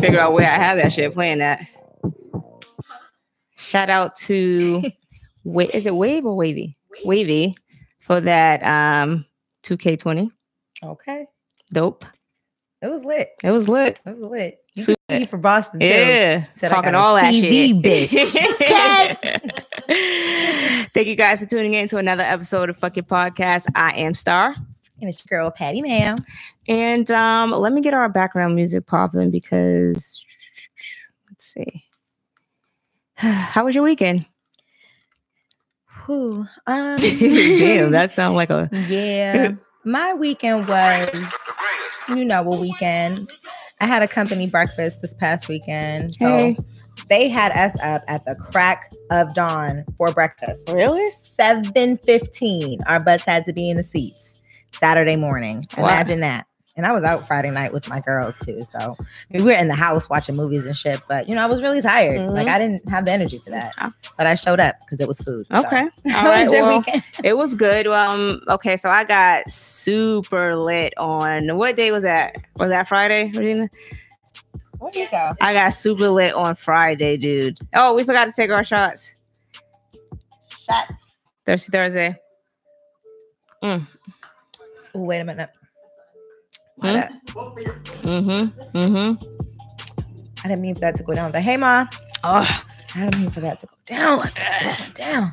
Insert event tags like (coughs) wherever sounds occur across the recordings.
figure out where I have that shit playing at. Shout out to (laughs) wait, is it Wave or Wavy? Wavy for that um 2K20. Okay. Dope. It was lit. It was lit. It was lit. You Super. can see for Boston too. Yeah, Said talking all that shit. bitch. (laughs) (laughs) Thank you guys for tuning in to another episode of Fuck It Podcast. I am Star, And it's your girl Patty Ma'am. And um, let me get our background music popping because let's see. (sighs) How was your weekend? Whew. Um, (laughs) Damn, that (laughs) sounds like a yeah. My weekend was, you know, a weekend. I had a company breakfast this past weekend. So Hey. they had us up at the crack of dawn for breakfast. really 7.15. Our butts had to be in the seats Saturday morning. Wow. Imagine that. And I was out Friday night with my girls too. So we were in the house watching movies and shit. But you know, I was really tired. Mhm. Like I didn't have the energy for that. Ah. But I showed up because it was food. Okay. (laughs) All How was your Well, weekend? (laughs) it was good. Um. Okay. So I got super lit on what day was that? Was that Friday, Regina? Where you go? I got super lit on Friday, dude. Oh, we forgot to take our shots. Shut. Thursday, Thursday. Ooh, wait a minute. My Hmm? Mm-hmm. Mm-hmm. I didn't mean for that to go down. But hey, ma, Oh, I didn't mean for that to go down like that. Down.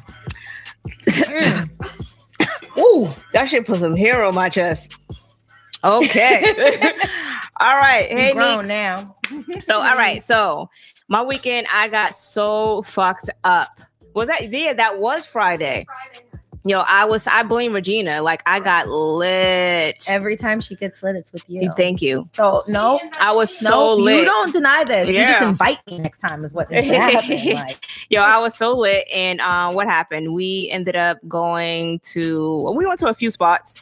Mm. (coughs) ooh, that shit put some hair on my chest. Okay. (laughs) (laughs) all right. Hey, Hey, grown Neeks. now. So, all right. So, my weekend, I got so fucked up. Was that, yeah, that was Friday. Yo, I was, I blame Regina. Like, I got lit. Every time she gets lit, it's with you. Thank you. So no, I was so no, lit. you don't deny this. You just invite me next time is what needs to happen. (laughs) Like, Yo, I was so lit. And uh, what happened? We ended up going to, well, we went to a few spots.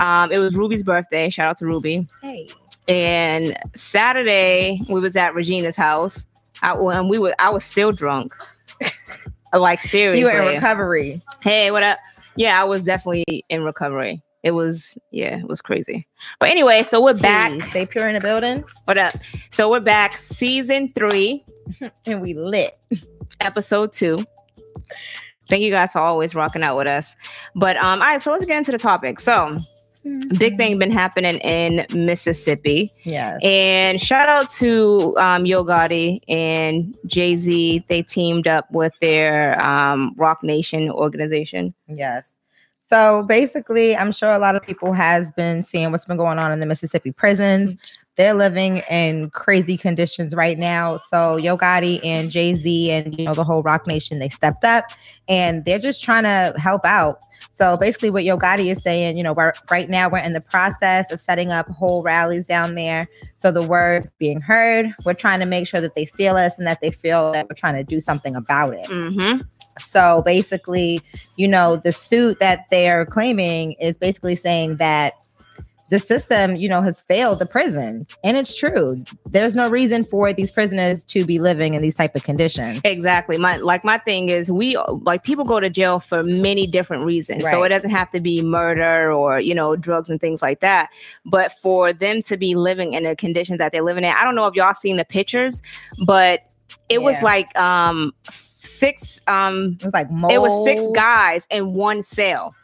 Um, it was Ruby's birthday. Shout out to Ruby. hey, And Saturday, we was at Regina's house. I, and we were, I was still drunk. (laughs) like seriously. you were in recovery. Hey, what up? Yeah, I was definitely in recovery. It was, yeah, it was crazy. But anyway, so we're back. Stay pure in the building, What up? So we're back, season three, (laughs) and we lit. episode two. Thank you guys for always rocking out with us. But um, all right, so let's get into the topic. So big thing been happening in Mississippi. Yes. And shout out to um, Yo Gotti and Jay Z. They teamed up with their um, Roc Nation organization. Yes. So basically, I'm sure a lot of people has been seeing what's been going on in the Mississippi prisons. They're living in crazy conditions right now. So Yo Gotti and Jay Z and you know the whole Roc Nation they stepped up and they're just trying to help out. So basically, what Yo Gotti is saying, you know, right now we're in the process of setting up whole rallies down there. So the word being heard, we're trying to make sure that they feel us and that they feel that we're trying to do something about it. Mm-hmm. So basically, you know, the suit that they're claiming is basically saying that the system, you know, has failed the prison. And it's true. There's no reason for these prisoners to be living in these type of conditions. Exactly. My like my thing is we like people go to jail for many different reasons. So it doesn't have to be murder or you know drugs and things like that. But for them to be living in the conditions that they're living in, I don't know if y'all seen the pictures, but it was like um six um It was like mold. it was six guys in one cell.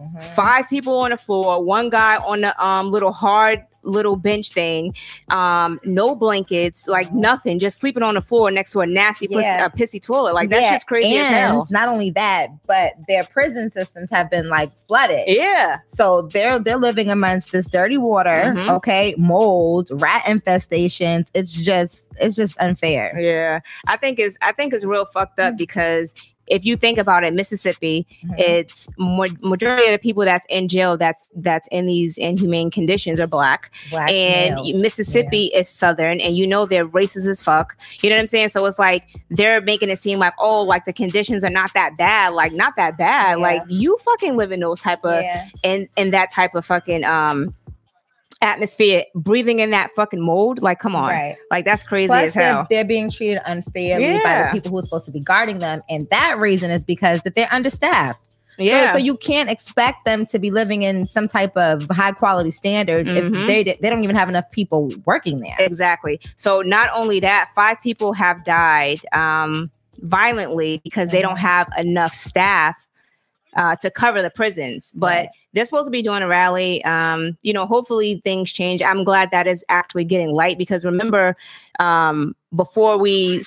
Mhm. five people on the floor, one guy on the um little hard little bench thing, um, no blankets, like nothing, just sleeping on the floor next to a nasty Yeah. uh, pissy toilet. Like that's Yeah, shit's crazy as and hell. Not only that, but their prison systems have been like flooded. Yeah. So they're they're living amongst this dirty water, Mhm. okay, mold, rat infestations. It's just it's just unfair. Yeah. I think it's I think it's real fucked Mm. up because if you think about it, Mississippi, Mhm. it's ma- majority of the people that's in jail that's that's in these inhumane conditions are black. Black and males. Mississippi is southern and you know they're racist as fuck. You know what I'm saying? So it's like they're making it seem like, oh, like the conditions are not that bad. Like not that bad. Yeah. Like you fucking live in those type of yeah. in in that type of fucking um atmosphere, breathing in that fucking mold. Like, come on. Right. Like that's crazy Plus, as they're, hell. they're being treated unfairly by the people who are supposed to be guarding them, and that reason is because that they're understaffed. Yeah. So, so you can't expect them to be living in some type of high quality standards Mhm. if they they don't even have enough people working there. Exactly. So not only that, five people have died um, violently because they don't have enough staff uh, to cover the prisons. But they're supposed to be doing a rally. Um, you know, hopefully things change. I'm glad that is actually getting light because remember, um, before we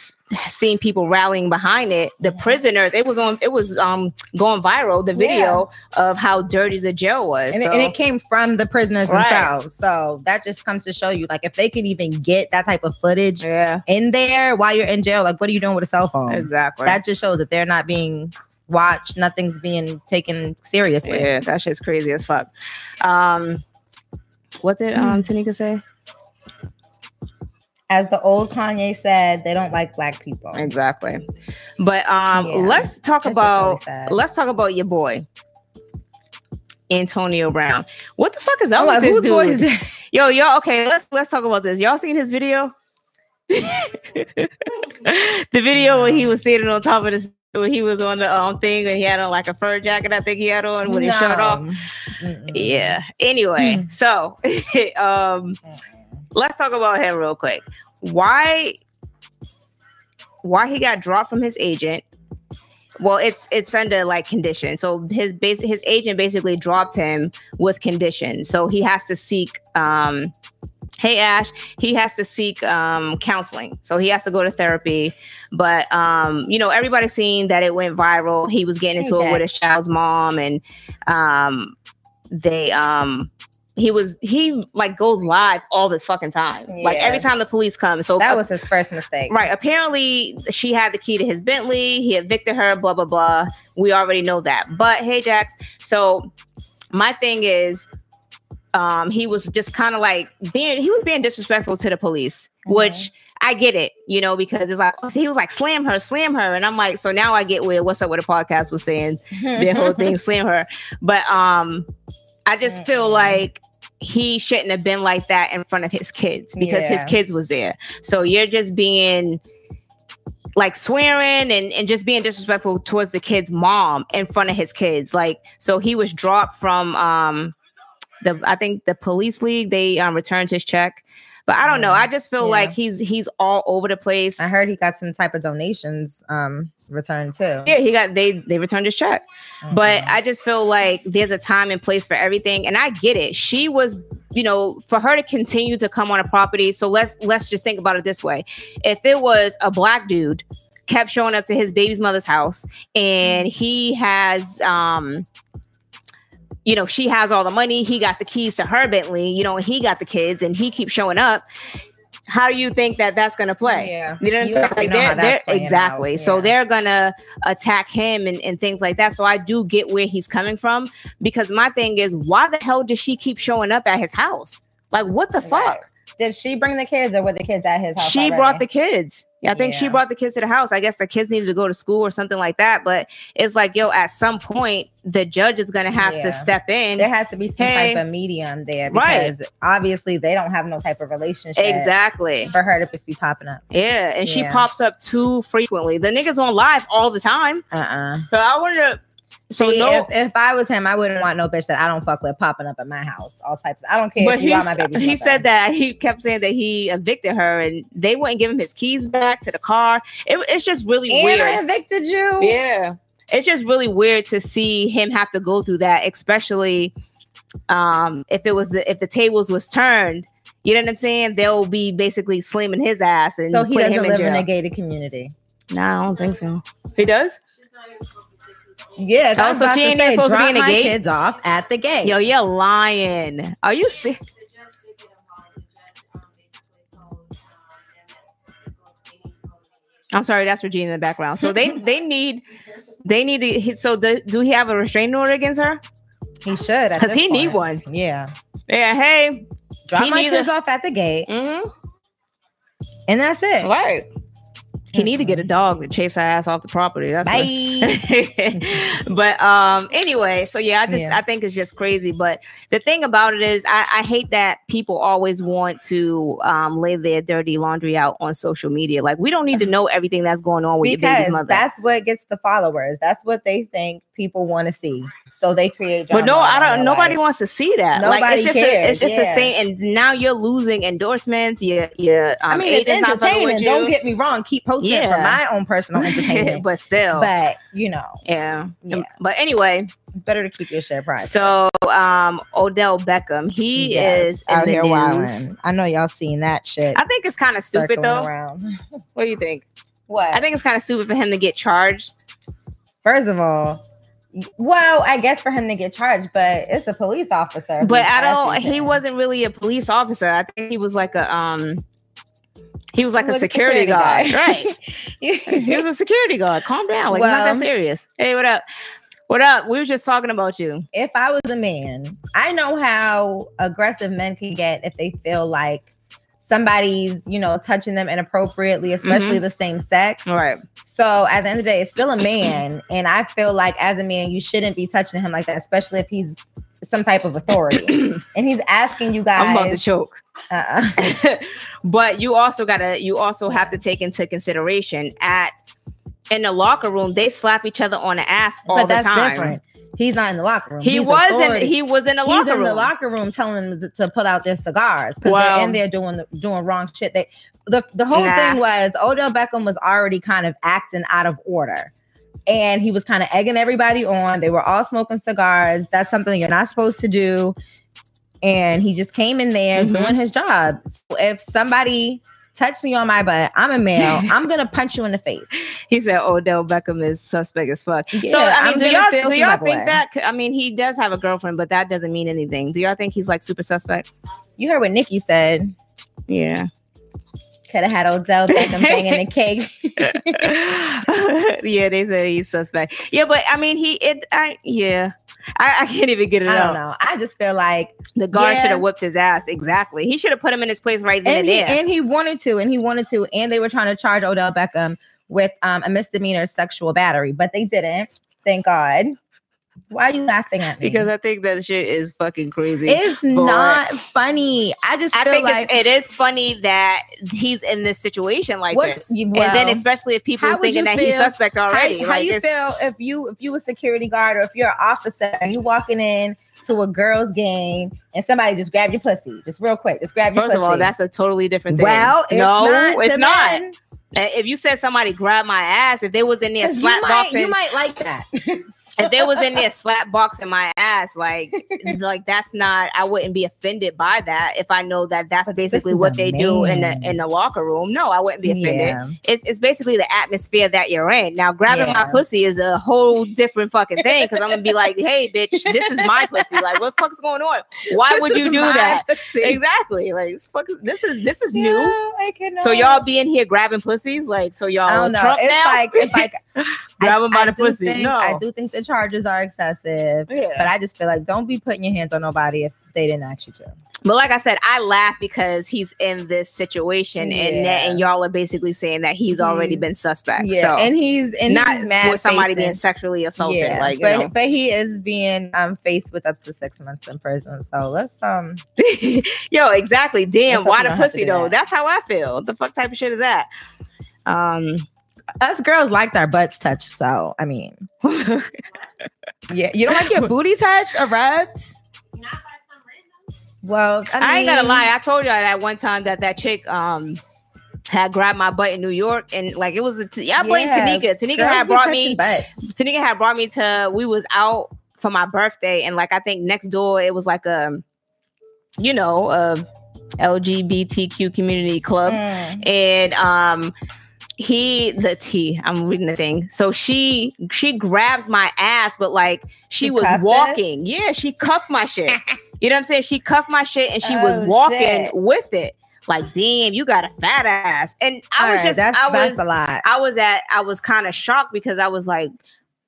seen people rallying behind it, the prisoners, it was on, it was um, going viral. The video of how dirty the jail was. And, it, and it came from the prisoners Right. themselves. So that just comes to show you, like, if they can even get that type of footage yeah, in there while you're in jail, like, what are you doing with a cell phone? exactly. That just shows that they're not being watched. Nothing's being taken seriously. Yeah, that shit's crazy as fuck. Um, what did um Hmm. Tanika say? As the old Kanye said, they don't like black people. Exactly. But um, Yeah, let's talk just really about let's talk about your boy. Antonio Brown. What the fuck is up I'm with like, this whose dude? boy is that? (laughs) Yo, y'all, okay, let's let's talk about this. Y'all seen his video? (laughs) the video when he was standing on top of this when he was on the um thing and he had on like a fur jacket, I think he had on with his shirt off. Mm-mm. Yeah. Anyway, Hmm. so (laughs) um let's talk about him real quick. Why why he got dropped from his agent? Well, it's it's under like condition. So his base his agent basically dropped him with conditions. So he has to seek um Hey Ash, he has to seek um counseling. So he has to go to therapy. But um, you know, everybody's seen that it went viral. He was getting into it Okay. with his child's mom and um they um he was he like goes live all this fucking time. Like every time the police come. So That was his first mistake. Right. Apparently, she had the key to his Bentley. He evicted her. Blah blah blah. We already know that. But hey, Jax. So my thing is, um, he was just kind of like being. He was being disrespectful to the police, Mhm. which I get it. You know, because it's like he was like slam her, slam her, and I'm like, so now I get where what's up with the podcast was saying their whole (laughs) thing slam her. But um, I just feel Mm-mm. like he shouldn't have been like that in front of his kids because his kids was there. So you're just being like swearing and, and just being disrespectful towards the kid's mom in front of his kids. Like so he was dropped from um the I think the police league, they um returned his check. But I don't know. Mm, I just feel yeah. like he's he's all over the place. I heard he got some type of donations um returned too. Yeah, he got they they returned his check. but Mhm. I just feel like there's a time and place for everything, and I get it. She was, you know, for her to continue to come on a property. So let's let's just think about it this way: if it was a black dude kept showing up to his baby's mother's house, and he has, um, you know, she has all the money, he got the keys to her Bentley, you know, he got the kids, and he keeps showing up. How do you think that that's gonna play? yeah. You know what I'm saying? Like they're, they're exactly. out, So they're gonna attack him and, and things like that. So I do get where he's coming from because my thing is, why the hell does she keep showing up at his house? Like, what the fuck? Did she bring the kids or were the kids at his house? She already? brought the kids. Yeah, I think she brought the kids to the house. I guess the kids needed to go to school or something like that. But it's like, yo, at some point, the judge is gonna have Yeah. to step in. There has to be some Hey. type of medium there Right. because obviously they don't have no type of relationship Exactly. for her to just be popping up. Yeah, and she pops up too frequently. The nigga's on live all the time. Uh-uh. So I wonder. So See, no, if, if I was him, I wouldn't want no bitch that I don't fuck with popping up at my house. All types. I don't care but if you he, my baby. he said that he kept saying that he evicted her and they wouldn't give him his keys back to the car. It, it's just really and I weird. evicted you. Yeah. It's just really weird to see him have to go through that, especially um if it was the, if the tables was turned, you know what I'm saying? They'll be basically slamming his ass and So he putting doesn't him in live in jail. a gated community. No, I don't think so. He does? Yeah, Oh, so she ain't supposed to be in my gate? kids off at the gate. Yo, you're lying. Are you sick? I'm sorry, that's Regina in the background. So they they need they need to hit. So do, do he have a restraining order against her? he should Because he need one. Yeah, Yeah. Hey. drop He my needs a- kids off at the gate, Mm-hmm. and that's it. Right. He need to get a dog to chase her ass off the property. That's (laughs) but um anyway so yeah i just Yeah. i think it's just crazy but the thing about it is I, I hate that people always want to um lay their dirty laundry out on social media like we don't need to (laughs) know everything that's going on with your because baby's mother that's what gets the followers. That's what they think people want to see. So they create. But no, I don't. Nobody life. wants to see that. like Nobody it's just, a, cares, it's just the yeah. same. And now you're losing endorsements. Yeah, yeah. um, I mean, it's agent's not fucking entertaining. Don't get me wrong. Keep posting it for my own personal (laughs) entertainment. but still, but you know, yeah. Yeah. But anyway, better to keep your share private. so um, Odell Beckham, he Yes, is in out the here wilding. I know y'all seen that shit. I think it's kind of stupid though. Around. (laughs) What do you think? What? I think it's kind of stupid for him to get charged. First of all, well, I guess for him to get charged, but it's a police officer. But I don't. He him. wasn't really a police officer. I think he was like a um. He was like, He a was security, guard, right? he (laughs) he was a security guard. Calm down. Like it's not that serious. Hey, what up? What up? We were just talking about you. if I was a man, I know how aggressive men can get if they feel like somebody's, you know, touching them inappropriately, especially mm-hmm. the same sex. All right. So at the end of the day, it's still a man. And I feel like as a man, you shouldn't be touching him like that, especially if he's some type of authority. (clears throat) and he's asking you guys. I'm about to choke. Uh-uh. (laughs) but you also gotta. You also have to take into consideration at in the locker room they slap each other on the ass all but the that's time. different. He's not in the locker room. He He's was in. He was in the He's locker in room. the locker room telling them to, to put out their cigars because Wow. they're in there doing the, doing wrong shit. They the the whole Nah. thing was Odell Beckham was already kind of acting out of order. And he was kind of egging everybody on. They were all smoking cigars. That's something you're not supposed to do. And he just came in there Mhm. doing his job. So if somebody touched me on my butt, I'm a male. (laughs) I'm gonna punch you in the face. He said oh, Odell Beckham is suspect as fuck. so I mean, I'm do y'all do y'all think way. that? I mean, he does have a girlfriend, but that doesn't mean anything. Do y'all think he's like super suspect? You heard what Nikki said. Yeah. Could have had Odell Beckham (laughs) banging the cake. (laughs) yeah, they said he's suspect. Yeah, but I mean, he it. I yeah, I, I can't even get it I out. don't know. I just feel like The guard Yeah. should have whipped his ass. Exactly. He should have put him in his place right then and and, he, there. and he wanted to, and he wanted to, and they were trying to charge Odell Beckham with um, a misdemeanor sexual battery, but they didn't. Thank God. Why are you laughing at me? because I think that shit is fucking crazy. it's not funny. I just I think like it's, funny that he's in this situation like What- this, you- and then especially if people are thinking you that he's feel- suspect already. how, how like you it's- feel if you if you a security guard or if you're an officer and you walking in to a girls game and somebody just grabbed your pussy, just real quick, just grab your First pussy. of all, that's a totally different thing. well, it's no, not it's not. men. If you said somebody grabbed my ass, if they was in there (laughs) slap you might, boxing, you might like that. (laughs) if they was in there slap boxing my ass, like, like that's not. I wouldn't be offended by that if I know that that's basically what they do in the in the locker room. No, I wouldn't be offended. Yeah. It's it's basically the atmosphere that you're in. Now, grabbing my pussy is a whole different fucking thing because I'm gonna be like, hey, bitch, this is my pussy. Like, what the fuck is going on? Why would you do that? pussy. Exactly. Like, fuck- this is this is new. Yeah, I. So y'all be in here grabbing pussies, like so y'all I know. Trump it's now? like it's like (laughs) Grab 'em by the pussy. Think, No. I do think the charges are excessive, Yeah. but I just feel like don't be putting your hands on nobody if they didn't ask you to. But like I said, I laugh because he's in this situation, and that, and y'all are basically saying that he's already been suspect. Yeah, so and he's and not he's mad with somebody facing- being sexually assaulted. Yeah, like but know. but he is being um faced with up to six months in prison. So let's um (laughs) Yo, exactly. Damn, why the don't have to pussy though? that. That's how I feel. What the fuck type of shit is that? Um, us girls liked our butts touched. So I mean, (laughs) yeah, you don't like your booty touched or rubbed? Well, I, I, ain't gonna lie. I told y'all that one time that that chick um had grabbed my butt in New York, and like it was a t- I blame Yeah, Tanika. Tanika had brought me. butts. Tanika had brought me to. We was out for my birthday, and like I think next door it was like a, you know, a LGBTQ community club, Mm. and um he the T I'm reading the thing. So she she grabs my ass, but like she She was cuffed it? walking. Yeah, she cuffed my shit. (laughs) you know what I'm saying? She cuffed my shit and she was Oh, walking shit. with it. Like, damn, you got a fat ass. And I All was right, just that's I that's was a lot. I was at I was kind of shocked because I was like,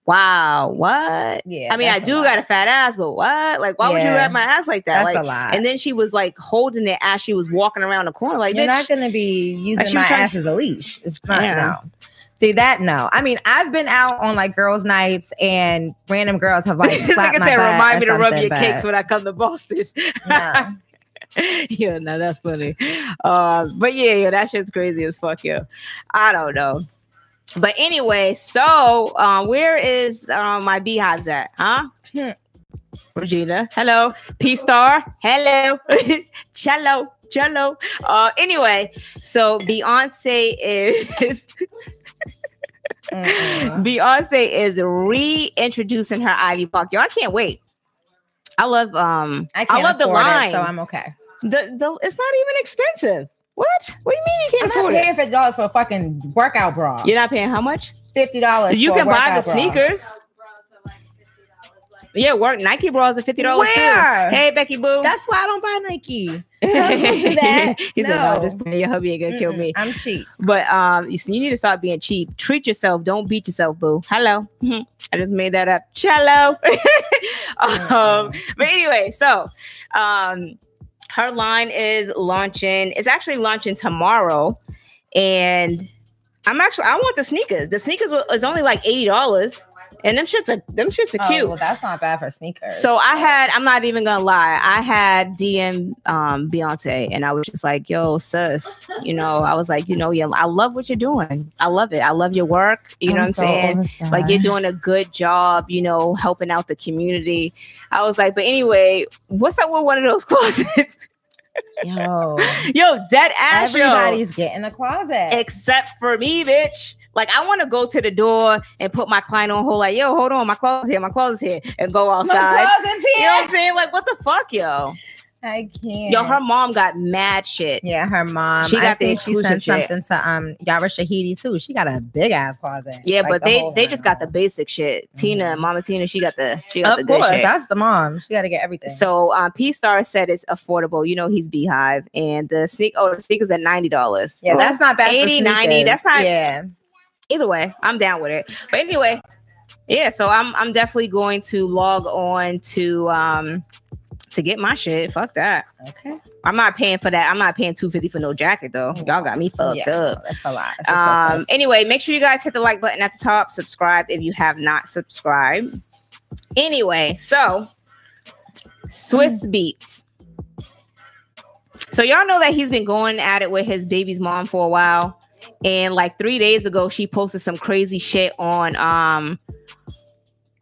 wow, what? Yeah, I mean, I do got a fat ass, but what? Like, why would you Yeah. grab my ass like that? That's like, a lot. and then she was like holding it as she was walking around the corner. Like, You're bitch, not gonna be using she my ass as a leash. It's not Yeah. no. See that no. I mean, I've been out on like girls' nights and random girls have like (laughs) slapped nigga my said, remind me to rub your but cakes when I come to Boston. no. (laughs) yeah, no, that's funny. Uh, but yeah, yeah, that shit's crazy as fuck, yo. I don't know. But anyway, so um, where is um, my beehives at? Huh? Regina, hello. P Star, hello. (laughs) Cello, cello. Uh, anyway, so Beyonce is. (laughs) Beyonce is reintroducing her Ivy Park. Yo, I can't wait. I love um I can't love the line. it, so I'm okay. the, the it's not even expensive. What? What do you mean you I'm can't not afford it? paying fifty dollars for a fucking workout bra. You're not paying how much? Fifty dollars. You can buy the sneakers. Yeah, work Nike bras are fifty dollars too. Hey Becky Boo. That's why I don't buy Nike. (laughs) do (laughs) that. he said, "No, No. just playing. your hubby ain't gonna kill Mm-mm, me." I'm cheap. But um, you, you need to start being cheap. Treat yourself. Don't beat yourself, boo. Hello. Mhm. I just made that up. Cello. (laughs) um, but anyway, so um, her line is launching. It's actually launching tomorrow, and I'm actually I want the sneakers. The sneakers wa- is only like eighty dollars, and them shits are them shits are Oh, cute. well, that's not bad for sneakers. So I had, I'm not even gonna lie, I had DM um Beyonce and I was just like, yo, sis, you know, I was like, you know, yeah, I love what you're doing. I love it. I love your work. You know what I'm saying? Like you're doing a good job, you know, helping out the community. I was like, but anyway, what's up with one of those (laughs) closets? Yo, yo, dead ass yo. everybody's getting a closet. Except for me, bitch. Like I want to go to the door and put my client on hold, like, yo, hold on, my closet's here, my closet's here, and go My outside. You know what I'm saying? Like, what the fuck, yo? I can't. Yo, her mom got mad shit. Yeah, her mom. She I got the think she sent shit. something to um Yara Shahidi too. She got a big ass closet. Yeah, Like, but the they they just got the basic shit. Tina, Mhm. Mama Tina, she got the she got the Of good course, shit. that's the mom. She got to get everything. So um, P Star said it's affordable. You know he's BeyHive, and the sneak oh the sneakers at ninety dollars. yeah, that's not bad. 80, for 90, that's not- Yeah, either way, I'm down with it. But anyway, yeah. So I'm I'm definitely going to log on to um to get my shit. Fuck that. okay. I'm not paying for that. I'm not paying two fifty for no jacket though. Y'all got me fucked yeah, up. That's a lot. That's a Um, anyway, make sure you guys hit the like button at the top, subscribe if you have not subscribed. Anyway, so Swizz Beatz. So y'all know that he's been going at it with his baby's mom for a while. And like three days ago, she posted some crazy shit on um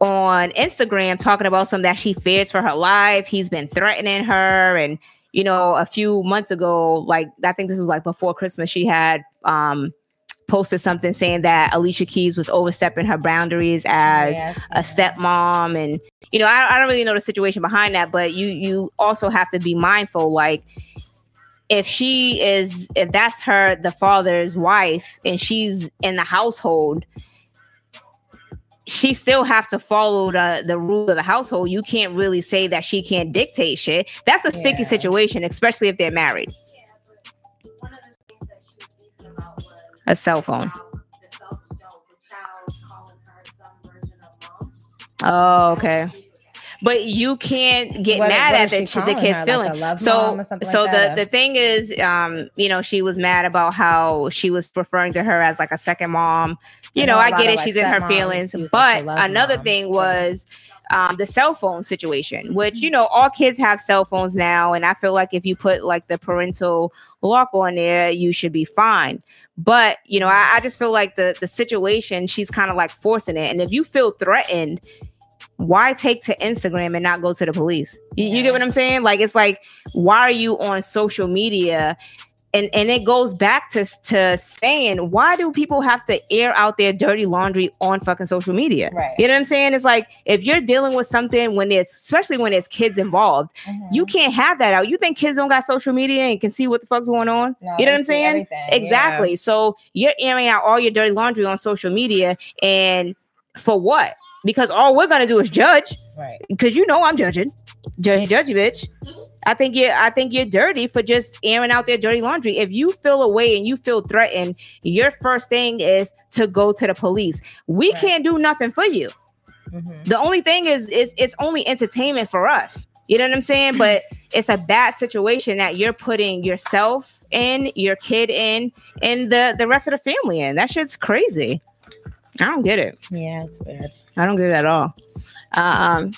on Instagram talking about something that she fears for her life. He's been threatening her. And you know, a few months ago, like I think this was like before Christmas, she had um posted something saying that Alicia Keys was overstepping her boundaries as Yes, a stepmom. And you know I, I don't really know the situation behind that but you you also have to be mindful like if she is if that's her the father's wife and she's in the household she still have to follow the the rule of the household. You can't really say that she can't dictate shit. That's a sticky situation especially if they're married. A cell phone. Oh okay but you can't get What- mad what at the, the kid's her, feeling love so mom or something so like the the thing is um you know she was mad about how she was referring to her as like a second mom you I know know i get it like, she's in her feelings like, but another mom. thing was um, the cell phone situation, which you know all kids have cell phones now, and I feel like if you put like the parental lock on there, you should be fine. But you know, I, I just feel like the the situation she's kind of like forcing it, and if you feel threatened, why take to Instagram and not go to the police? You, you get what I'm saying? Like it's like why are you on social media? And, and it goes back to, to saying why do people have to air out their dirty laundry on fucking social media? Right. You know what I'm saying? It's like if you're dealing with something when there's especially when there's kids involved, Mhm. you can't have that out. You think kids don't got social media and can see what the fuck's going on? No, you know what I'm saying? everything, yeah. Exactly. So you're airing out all your dirty laundry on social media and for what? Because all we're gonna do is judge. Right. Because you know I'm judging. Judgy, judgy, bitch. I think you I think you're dirty for just airing out their dirty laundry. If you feel away and you feel threatened, your first thing is to go to the police. We Right. can't do nothing for you. Mhm. The only thing is, is it's only entertainment for us. You know what I'm saying? But (clears throat) it's a bad situation that you're putting yourself in, your kid in, and the the rest of the family in. That shit's crazy. I don't get it. Yeah, it's weird. I don't get it at all. Um,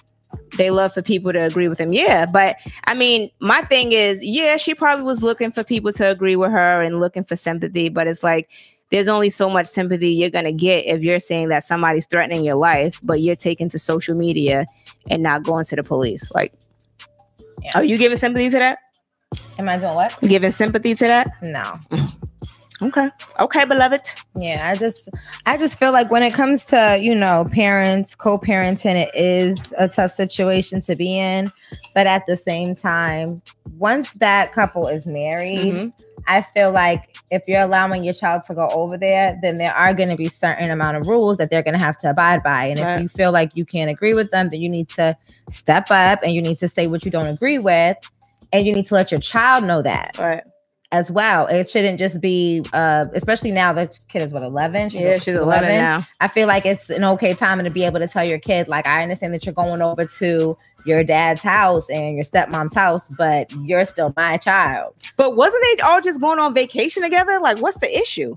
they love for people to agree with them. Yeah, but I mean, my thing is, yeah, she probably was looking for people to agree with her and looking for sympathy. But it's like, there's only so much sympathy you're gonna get if you're saying that somebody's threatening your life, but you're taking to social media and not going to the police. Like, Yeah. are you giving sympathy to that? Am I doing what? Giving sympathy to that? No. (laughs) Okay. Okay, beloved. Yeah, I just I just feel like when it comes to, you know, parents, co-parenting, it is a tough situation to be in. But at the same time, once that couple is married, Mhm. I feel like if you're allowing your child to go over there, then there are going to be certain amount of rules that they're going to have to abide by. And Right. if you feel like you can't agree with them, then you need to step up and you need to say what you don't agree with, and you need to let your child know that Right. As well. It shouldn't just be, uh, especially now the kid is what eleven. Yeah, she's 11 now. I feel like it's an okay time to be able to tell your kid, like, I understand that you're going over to your dad's house and your stepmom's house, but you're still my child. But wasn't they all just going on vacation together? Like, what's the issue?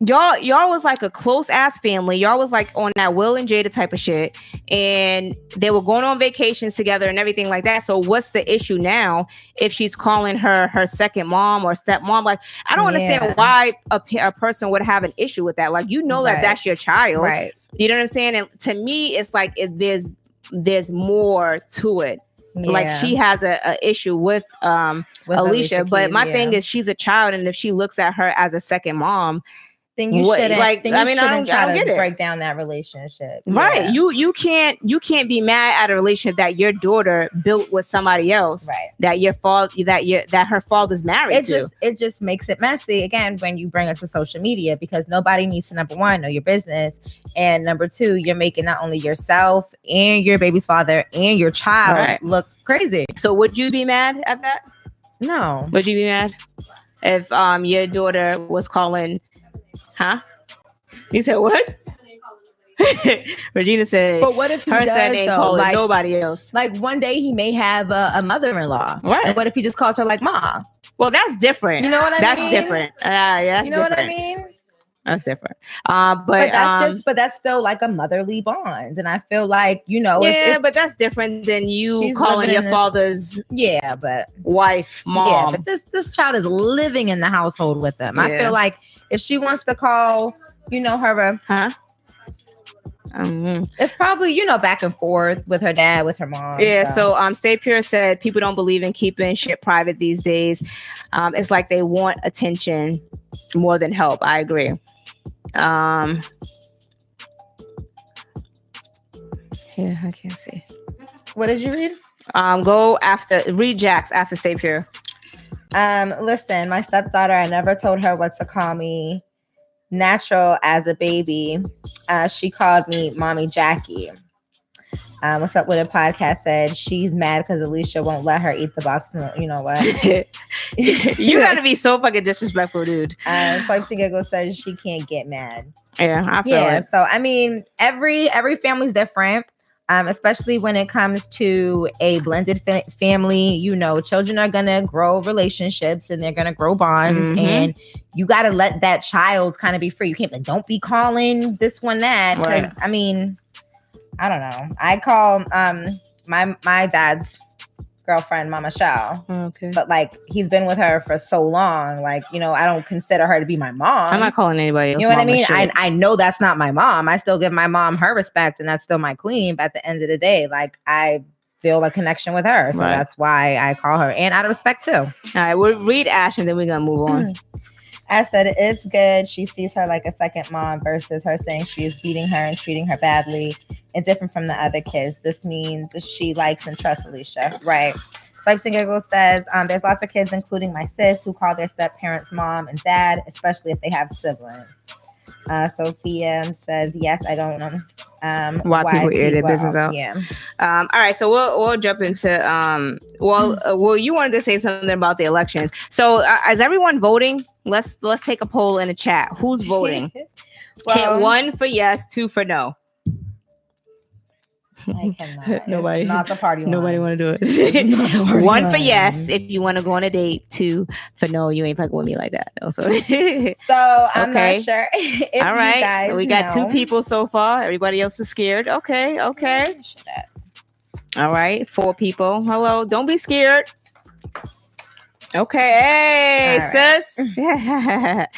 Y'all, y'all was like a close ass family. Y'all was like on that Will and Jada type of shit, and they were going on vacations together and everything like that. So, what's the issue now if she's calling her her second mom or stepmom? Like, I don't understand why a, a person would have an issue with that. Like, you know that that's your child, Right. You know what I'm saying? And to me, it's like if there's there's more to it. Like she has a, a issue with um With Alicia, but Keys, my yeah. thing is she's a child, and if she looks at her as a second mom, then you what- shouldn't like, then you I mean, I shouldn't don't- I try don't to it. break down that relationship. right? Yeah. You you can't you can't be mad at a relationship that your daughter built with somebody else right. that your fault that your that her father's married It to. just it just makes it messy again when you bring it to social media because nobody needs to number one know your business and number two you're making not only yourself and your baby's father and your child Right. look crazy. so would you be mad at that? No, Would you be mad if um your daughter was calling? Huh? You said what? (laughs) Regina said but what if he her does son ain't though? Like, nobody else. like one day he may have a, a mother-in-law, Right. And what if he just calls her like ma? Well, that's different. You know what I that's mean? different. Uh, yeah, that's you know what I mean? That's different. Uh, but, But, that's um, just but that's still like a motherly bond, and I feel like you know, yeah, if, but that's different than you calling your father's yeah, but wife mom. Yeah, but this this child is living in the household with them. I feel like if she wants to call, you know, her, a, huh? Um, it's probably you know back and forth with her dad, with her mom. yeah. So, um, Stay Pure said people don't believe in keeping shit private these days. Um, it's like they want attention more than help. I agree. Um, yeah, I can't see. what did you read? Um, go after read Jax after Stay Pure. Um, listen, my stepdaughter, I never told her what to call me. Natural as a baby, uh, she called me Mommy Jackie. Um, what's up with a podcast said she's mad because Alicia won't let her eat the box. No, You know what? (laughs) you gotta be so fucking disrespectful, dude. (laughs) Um, Swipes and says she can't get mad. Yeah, I feel yeah it. so i mean every every family's different um, especially when it comes to a blended fa- family you know children are gonna grow relationships and they're gonna grow bonds Mhm. and you gotta let that child kind of be free you can't like don't be calling this one that. Right. i mean i don't know i call um my my dad's girlfriend mama shaw Okay. but like he's been with her for so long like you know i don't consider her to be my mom I'm not calling anybody else. you know what I mean? I, shit. I know that's not my mom. I still give my mom her respect and that's still my queen. But at the end of the day, like I feel a connection with her. So Right. that's why I call her. And out of respect too. All right, we'll read Ash and then we're gonna move on. (clears throat) Ash said it is good. She sees her like a second mom versus her saying she is beating her and treating her badly and different from the other kids. This means she likes and trusts Alicia. Right. Swipes and Giggles says um, there's lots of kids, including my sis, who call their step parents mom and dad, especially if they have siblings. Uh, Sophia says, yes, I don't know um, Why people air their business out. Yeah. Um, all right, so we'll we'll jump into um. Well, uh, well, you wanted to say something about the elections. So, uh, is everyone voting? Let's let's take a poll in the chat. Who's voting? (laughs) Well, one for yes, two for no. I cannot. (laughs) It's Nobody- not the party. Nobody want to do It's it. (laughs) one for yes, if you want to go on a date. Two for no, you ain't fucking with me like that. No, so (laughs) So I'm Okay. not sure. if all you guys we got know. two people so far. Everybody else is scared. Okay, okay. All right, four people. Hello, don't be scared. Okay, hey, All sis.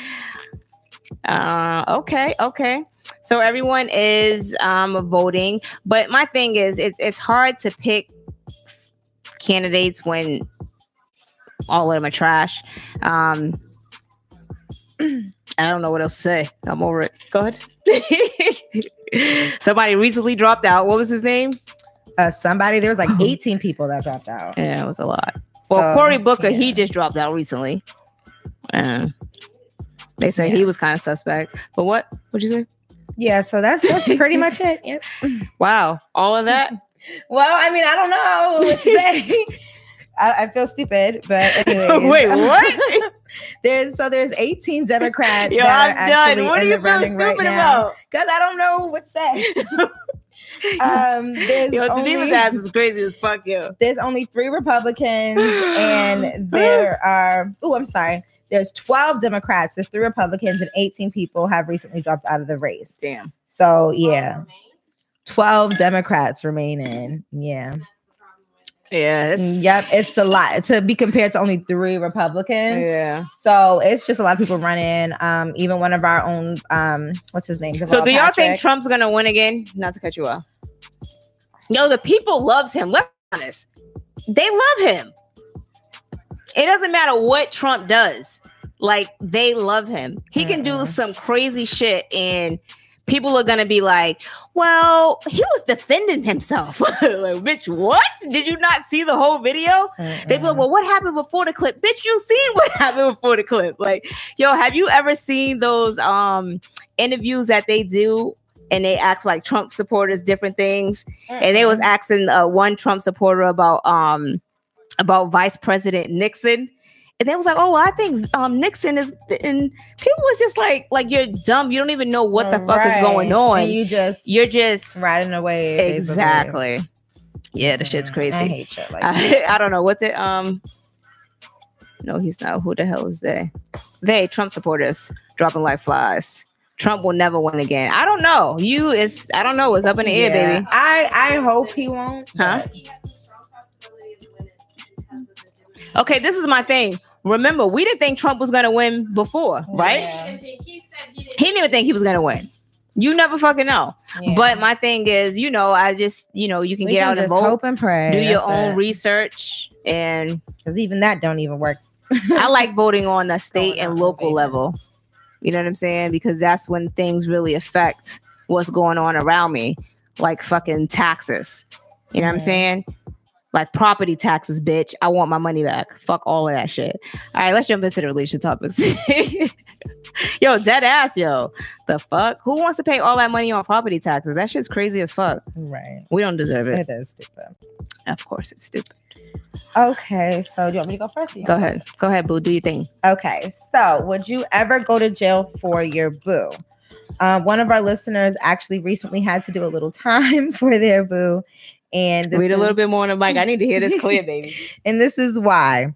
Uh, okay, okay. So everyone is um voting, but my thing is, it's it's hard to pick candidates when all of them are trash. Um, (clears throat) I don't know what else to say. I'm over it. Go ahead. (laughs) Somebody recently dropped out. What was his name? Uh, somebody there was like (laughs) 18 people that dropped out. Yeah, it was a lot. Well, So, Cory Booker, he just dropped out recently. Uh, they say he was kind of suspect. But what? What'd you say? Yeah, so that's that's pretty (laughs) much it. Yep. Wow, all of that. (laughs) Well, I mean, I don't know what to (laughs) say. I, I feel stupid, but anyway. Wait, what? there's so there's 18 Democrats Yo, that I'm done. What are you feeling running right stupid about? Because I don't know what to say. um, there's Yo, only, ass is crazy as fuck, yo. there's only three Republicans, (gasps) and there are oh, I'm sorry. There's 12 Democrats. There's three Republicans, and 18 people have recently dropped out of the race. Damn. So yeah, 12 Democrats remain in. Yeah. Yeah, it's, Yep, it's a lot to be compared to only three Republicans. yeah. So it's just a lot of people running. Um, even one of our own, um, what's his name? So do y'all think Trump's gonna win again? Not to cut you off. No, the people loves him. Let's be honest. They love him. It doesn't matter what Trump does. Like they love him. He can do some crazy shit and people are gonna be like, well, he was defending himself. (laughs) like, bitch, what? Did you not see the whole video? They be like, well, what happened before the clip? Bitch, you seen what (laughs) happened before the clip. Like, yo, have you ever seen those um interviews that they do and they ask like Trump supporters different things? And they was asking uh, one Trump supporter about um about Vice President Nixon. And they was like, "Oh, I think um, Nixon is," and people was just like, "Like you're dumb. You don't even know what the fuck is going on. And you just You're just riding away. basically. exactly. Yeah, the shit's Mm, crazy. I hate shit like. I, (laughs) I don't know what the um. No, he's not. Who the hell is they? They Trump supporters dropping like flies. Trump will never win again. I don't know. You is I don't know. It's up in the air, baby. I I hope he won't. Huh? But- Okay, this is my thing. Remember, we didn't think Trump was gonna win before, right? Yeah. He didn't even think he was gonna win. You never fucking know. Yeah. But my thing is, you know, I just, you know, you can We get can out and just vote, hope and pray. do your own it. research, and Because even that don't even work. (laughs) I like voting on the state and local level. You know what I'm saying? Because that's when things really affect what's going on around me, like fucking taxes. You know what I'm saying? Like property taxes, bitch. I want my money back. Fuck all of that shit. All right, let's jump into the relationship topics. (laughs) yo, dead ass, yo. The fuck? Who wants to pay all that money on property taxes? That shit's crazy as fuck. Right. We don't deserve it. It is stupid. Of course, it's stupid. Okay, so do you want me to go first? Go ahead. Go ahead, boo. Do your thing. Okay, so would you ever go to jail for your boo? Um, one of our listeners actually recently had to do a little (laughs) time for their boo, and this Read a little bit more on the mic. I need to hear this (laughs) clear, baby. and this is why.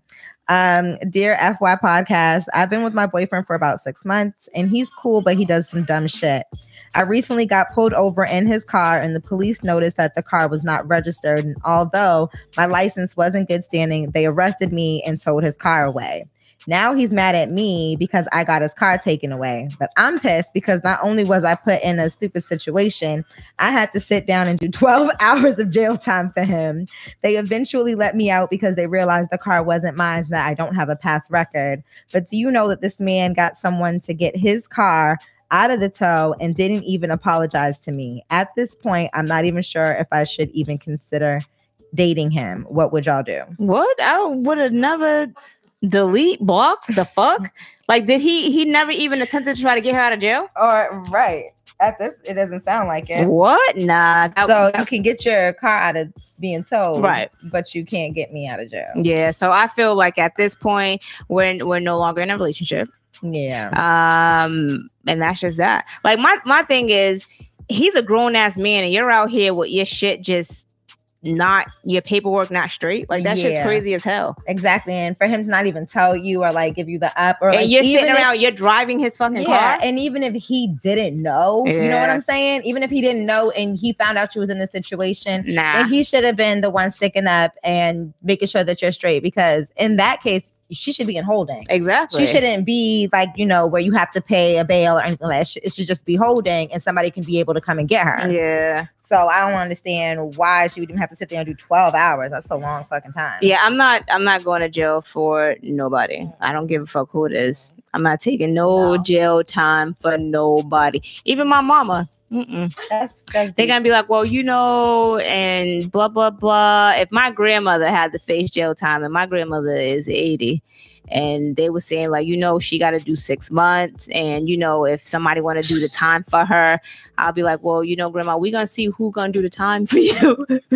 Um, dear FY podcast, I've been with my boyfriend for about six months and he's cool, but he does some dumb shit. I recently got pulled over in his car and the police noticed that the car was not registered. And although my license was in good standing, they arrested me and towed his car away. Now he's mad at me because I got his car taken away. But I'm pissed because not only was I put in a stupid situation, I had to sit down and do (laughs) 12 hours of jail time for him. They eventually let me out because they realized the car wasn't mine and that I don't have a past record. But do you know that this man got someone to get his car out of the tow and didn't even apologize to me? At this point, I'm not even sure if I should even consider dating him. What would y'all do? What? I would have never delete, block the fuck. Like, did he? He never even attempted to try to get her out of jail. Or right. At this, it doesn't sound like it. What? Nah. that- So you can get your car out of being towed, Right. But you can't get me out of jail. yeah. So I feel like at this point, we're we're no longer in a relationship. Yeah. Um, and that's just that. Like my my thing is, he's a grown ass man, and you're out here with your shit just not your paperwork not straight. Like that shit's Yeah. crazy as hell. Exactly. And for him to not even tell you or like give you the up or like, and you're sitting if- around, you're driving his fucking Yeah, car. and even if he didn't know, you know what I'm saying? Even if he didn't know and he found out you was in this situation, Nah. then he should have been the one sticking up and making sure that you're straight. Because in that case, she should be in holding. Exactly. She shouldn't be like, you know, where you have to pay a bail or anything like that. It should- just be holding and somebody can be able to come and get her. Yeah. So I don't understand why she would even have to sit there and do 12 hours. That's a long fucking time. Yeah, I'm not I'm not going to jail for nobody. I don't give a fuck who it is. I'm not taking no, No. jail time for nobody. Even my mama. Mm-mm. That's that's They're gonna be like, well, you know, and blah blah blah. If my grandmother had to face jail time, and my grandmother is 80, and they were saying like, you know, she got to do six months, and you know, if somebody want to do the time for her, I'll be like, well, you know, grandma, we gonna see who gonna do the time for you, (laughs)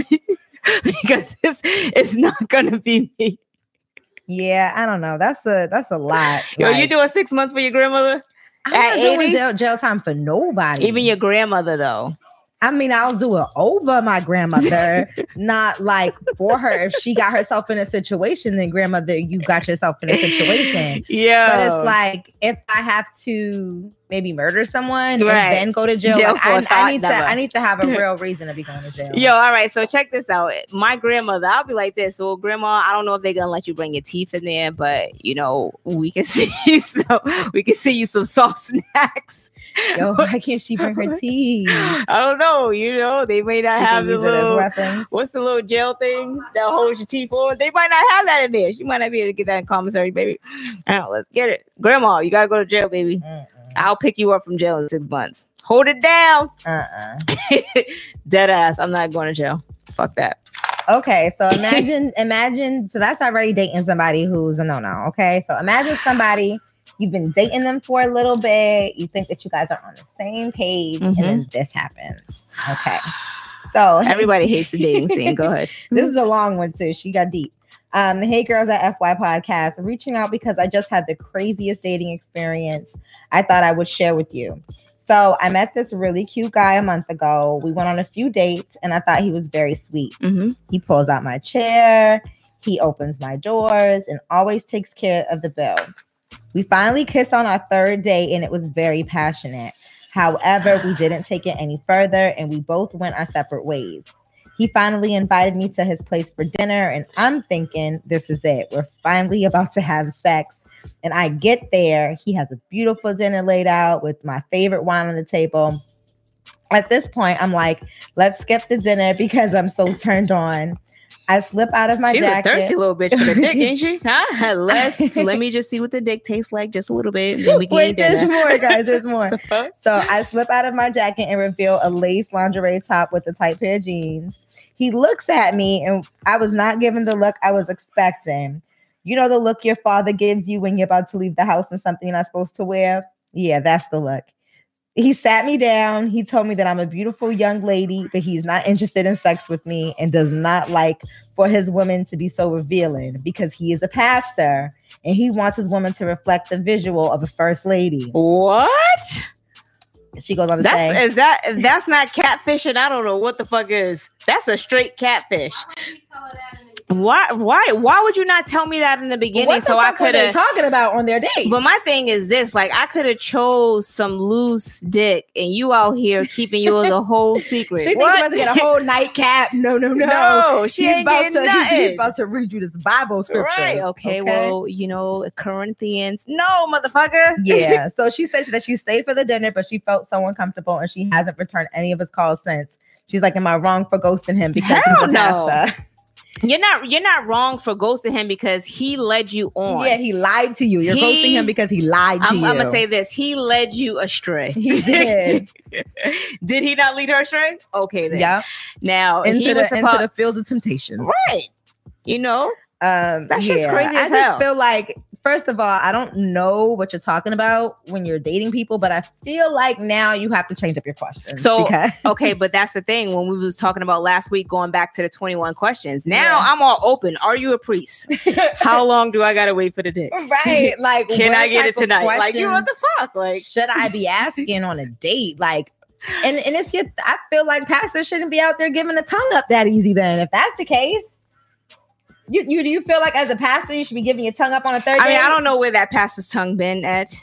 because it's it's not gonna be me. Yeah, I don't know. That's a that's a lot. (laughs) Yo, you Like, doing six months for your grandmother? I'm not at doing jail, jail time for nobody. Even your grandmother though. I mean, I'll do it over my grandmother, (laughs) not like for her. If she got herself in a situation, then grandmother, you got yourself in a situation. (laughs) Yeah. But it's like if I have to maybe murder someone Right. and then go to jail, Jail like, I, I need to. I need to have a (laughs) real reason to be going to jail. Yo, all right. So check this out. My grandmother, I'll be like this. Well, grandma, I don't know if they're gonna let you bring your teeth in there, but you know, we can see so we can see you some soft snacks. (laughs) Yo, why can't she bring her teeth? I don't know. You know, they may not She have the use it as little what's the little gel thing that holds your teeth on. They might not have that in there. She might not be able to get that in commissary, baby. All right, let's get it. Grandma, you gotta go to jail, baby. Mm-mm. I'll pick you up from jail in six months. Hold it down. Uh-uh. (laughs) Dead ass. I'm not going to jail. Fuck that. Okay, so (laughs) imagine, imagine, so that's already dating somebody who's a no-no. Okay, so imagine somebody you've been dating them for a little bit, you think that you guys are on the same page, and then this happens. Okay, (sighs) so (laughs) Everybody hates the dating scene. Go ahead. (laughs) this is a long one too. She got deep. Um, Hey Girls at FY podcast, reaching out because I just had the craziest dating experience I thought I would share with you. So I met this really cute guy a month ago. We went on a few dates and I thought he was very sweet. Mm-hmm. He pulls out my chair, he opens my doors, and always takes care of the bill. We finally kissed on our third date and it was very passionate. However, we didn't take it any further and we both went our separate ways. He finally invited me to his place for dinner, and I'm thinking, this is it. We're finally about to have sex. And I get there. He has a beautiful dinner laid out with my favorite wine on the table. At this point, I'm like, let's skip the dinner because I'm so turned on. I slip out of my She's jacket. a thirsty little bitch for the dick, ain't she? (laughs) Huh? (laughs) Let's let me just see what the dick tastes like just a little bit. Then we can Wait, there's more, guys. There's (laughs) more. So I slip out of my jacket and reveal a lace lingerie top with a tight pair of jeans. He looks at me and I was not given the look I was expecting. You know the look your father gives you when you're about to leave the house and something you're not supposed to wear? Yeah, that's the look. He sat me down. He told me that I'm a beautiful young lady, but he's not interested in sex with me and does not like for his women to be so revealing because he is a pastor and he wants his woman to reflect the visual of a first lady. What? She goes on to That's say, is that that's not catfishing? I don't know what the fuck is. That's a straight catfish. Why? Why? Why would you not tell me that in the beginning the so I could have? talking about on their date? But my thing is this: like, I could have chose some loose dick, and you out here keeping yours a whole (laughs) secret. she thinks about to get a whole nightcap. No, no, no. (laughs) No, she he's ain't about getting to (laughs) nothing. he's about to read you this Bible scripture. Right. Okay, Well, you know, Corinthians. No, motherfucker. yeah. So she said that she stayed for the dinner, but she felt so uncomfortable and she hasn't returned any of his calls since. She's like, Am I wrong for ghosting him because Hell he's a no. pastor? You're not. You're not wrong for ghosting him because he led you on. Yeah, he lied to you. You're He- ghosting him because he lied to I'm, you. I'm gonna say this: he led you astray. He did. (laughs) did he not lead her astray? Okay, then. yeah. Now Into he the, was into the field of temptation. right. You know, Um, That shit's yeah. crazy I as just feel like, first of all, I don't know what you're talking about when you're dating people, but I feel like now you have to change up your questions. So, because (laughs) okay, but that's the thing. When we was talking about last week, going back to the 21 questions. Now Yeah. I'm all open. Are you a priest? (laughs) How long do I gotta wait for the dick? right, (laughs) like, Can I get it tonight? Like you, what the fuck? Like should I be asking on a date? Like, and and it's your. I feel like pastors shouldn't be out there giving a tongue up that easy. Then, if that's the case. You, you do you feel like as a pastor you should be giving your tongue up on a third I mean, date? I don't know where that pastor's tongue been at.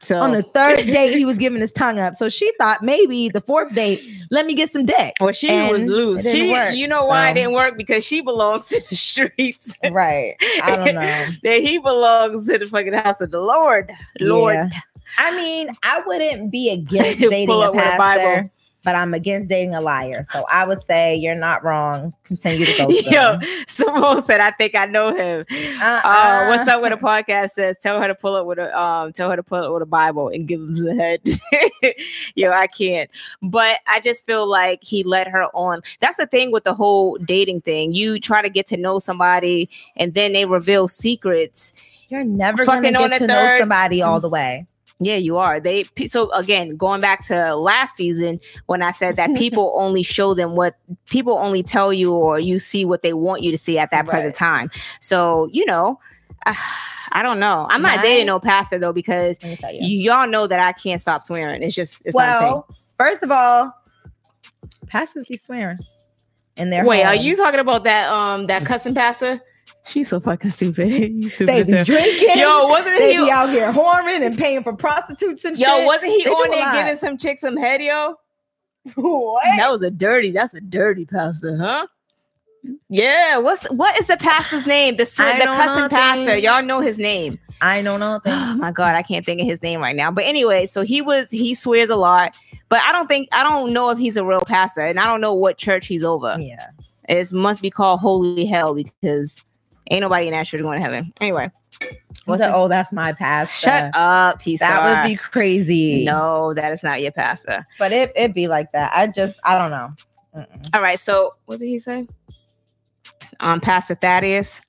So On the third date, he was giving his tongue up. So she thought maybe the fourth date, let me get some dick. well, she and was loose. She, work, you know why it didn't work because she belongs to the streets. Right. I don't know. (laughs) that he belongs to the fucking house of the Lord. Lord. Yeah. I mean, I wouldn't be against (laughs) dating Pull a with a Bible. But I'm against dating a liar. So I would say you're not wrong. Continue to go. (laughs) Yo, Simone said, "I think I know him." Uh-uh. Uh, what's up with a podcast says? Tell her to pull up with a um, tell her to pull up with a Bible and give him the head. (laughs) Yo, I can't. But I just feel like he led her on. That's the thing with the whole dating thing. You try to get to know somebody, and then they reveal secrets. You're never gonna get to know somebody all the way. Yeah, you are. They so again going back to last season when I said that (laughs) people only show them what people only tell you or you see what they want you to see at that present time. So you know, I don't know. I'm not dating no pastor though because Let me tell you. y'all know that I can't stop swearing. It's just it's not a thing. well, first of all, pastors be swearing in their Wait, are you talking about that um that cussing pastor? She's so fucking stupid. (laughs) you stupid. They be drinking. Yo, wasn't they he? be out here whoring and paying for prostitutes and Yo, shit. wasn't he They on there giving some chick some head, yo? what? That was a dirty. That's a dirty pastor, huh? Yeah. What's what is the pastor's name? The the know, pastor. Y'all know his name. I don't know. Nothing. Oh (gasps) my god, I can't think of his name right now. But anyway, so he was he swears a lot, but I don't think I don't know if he's a real pastor, and I don't know what church he's over. Yeah. It must be called Holy Hell because ain't nobody in that going to heaven. Anyway, What's it? Oh, that's my pastor. shut up, he That would be crazy. no, that is not your pastor. but it it be like that. I just I don't know. Mm-mm. All right, so what did he say? Um, Pastor Thaddeus.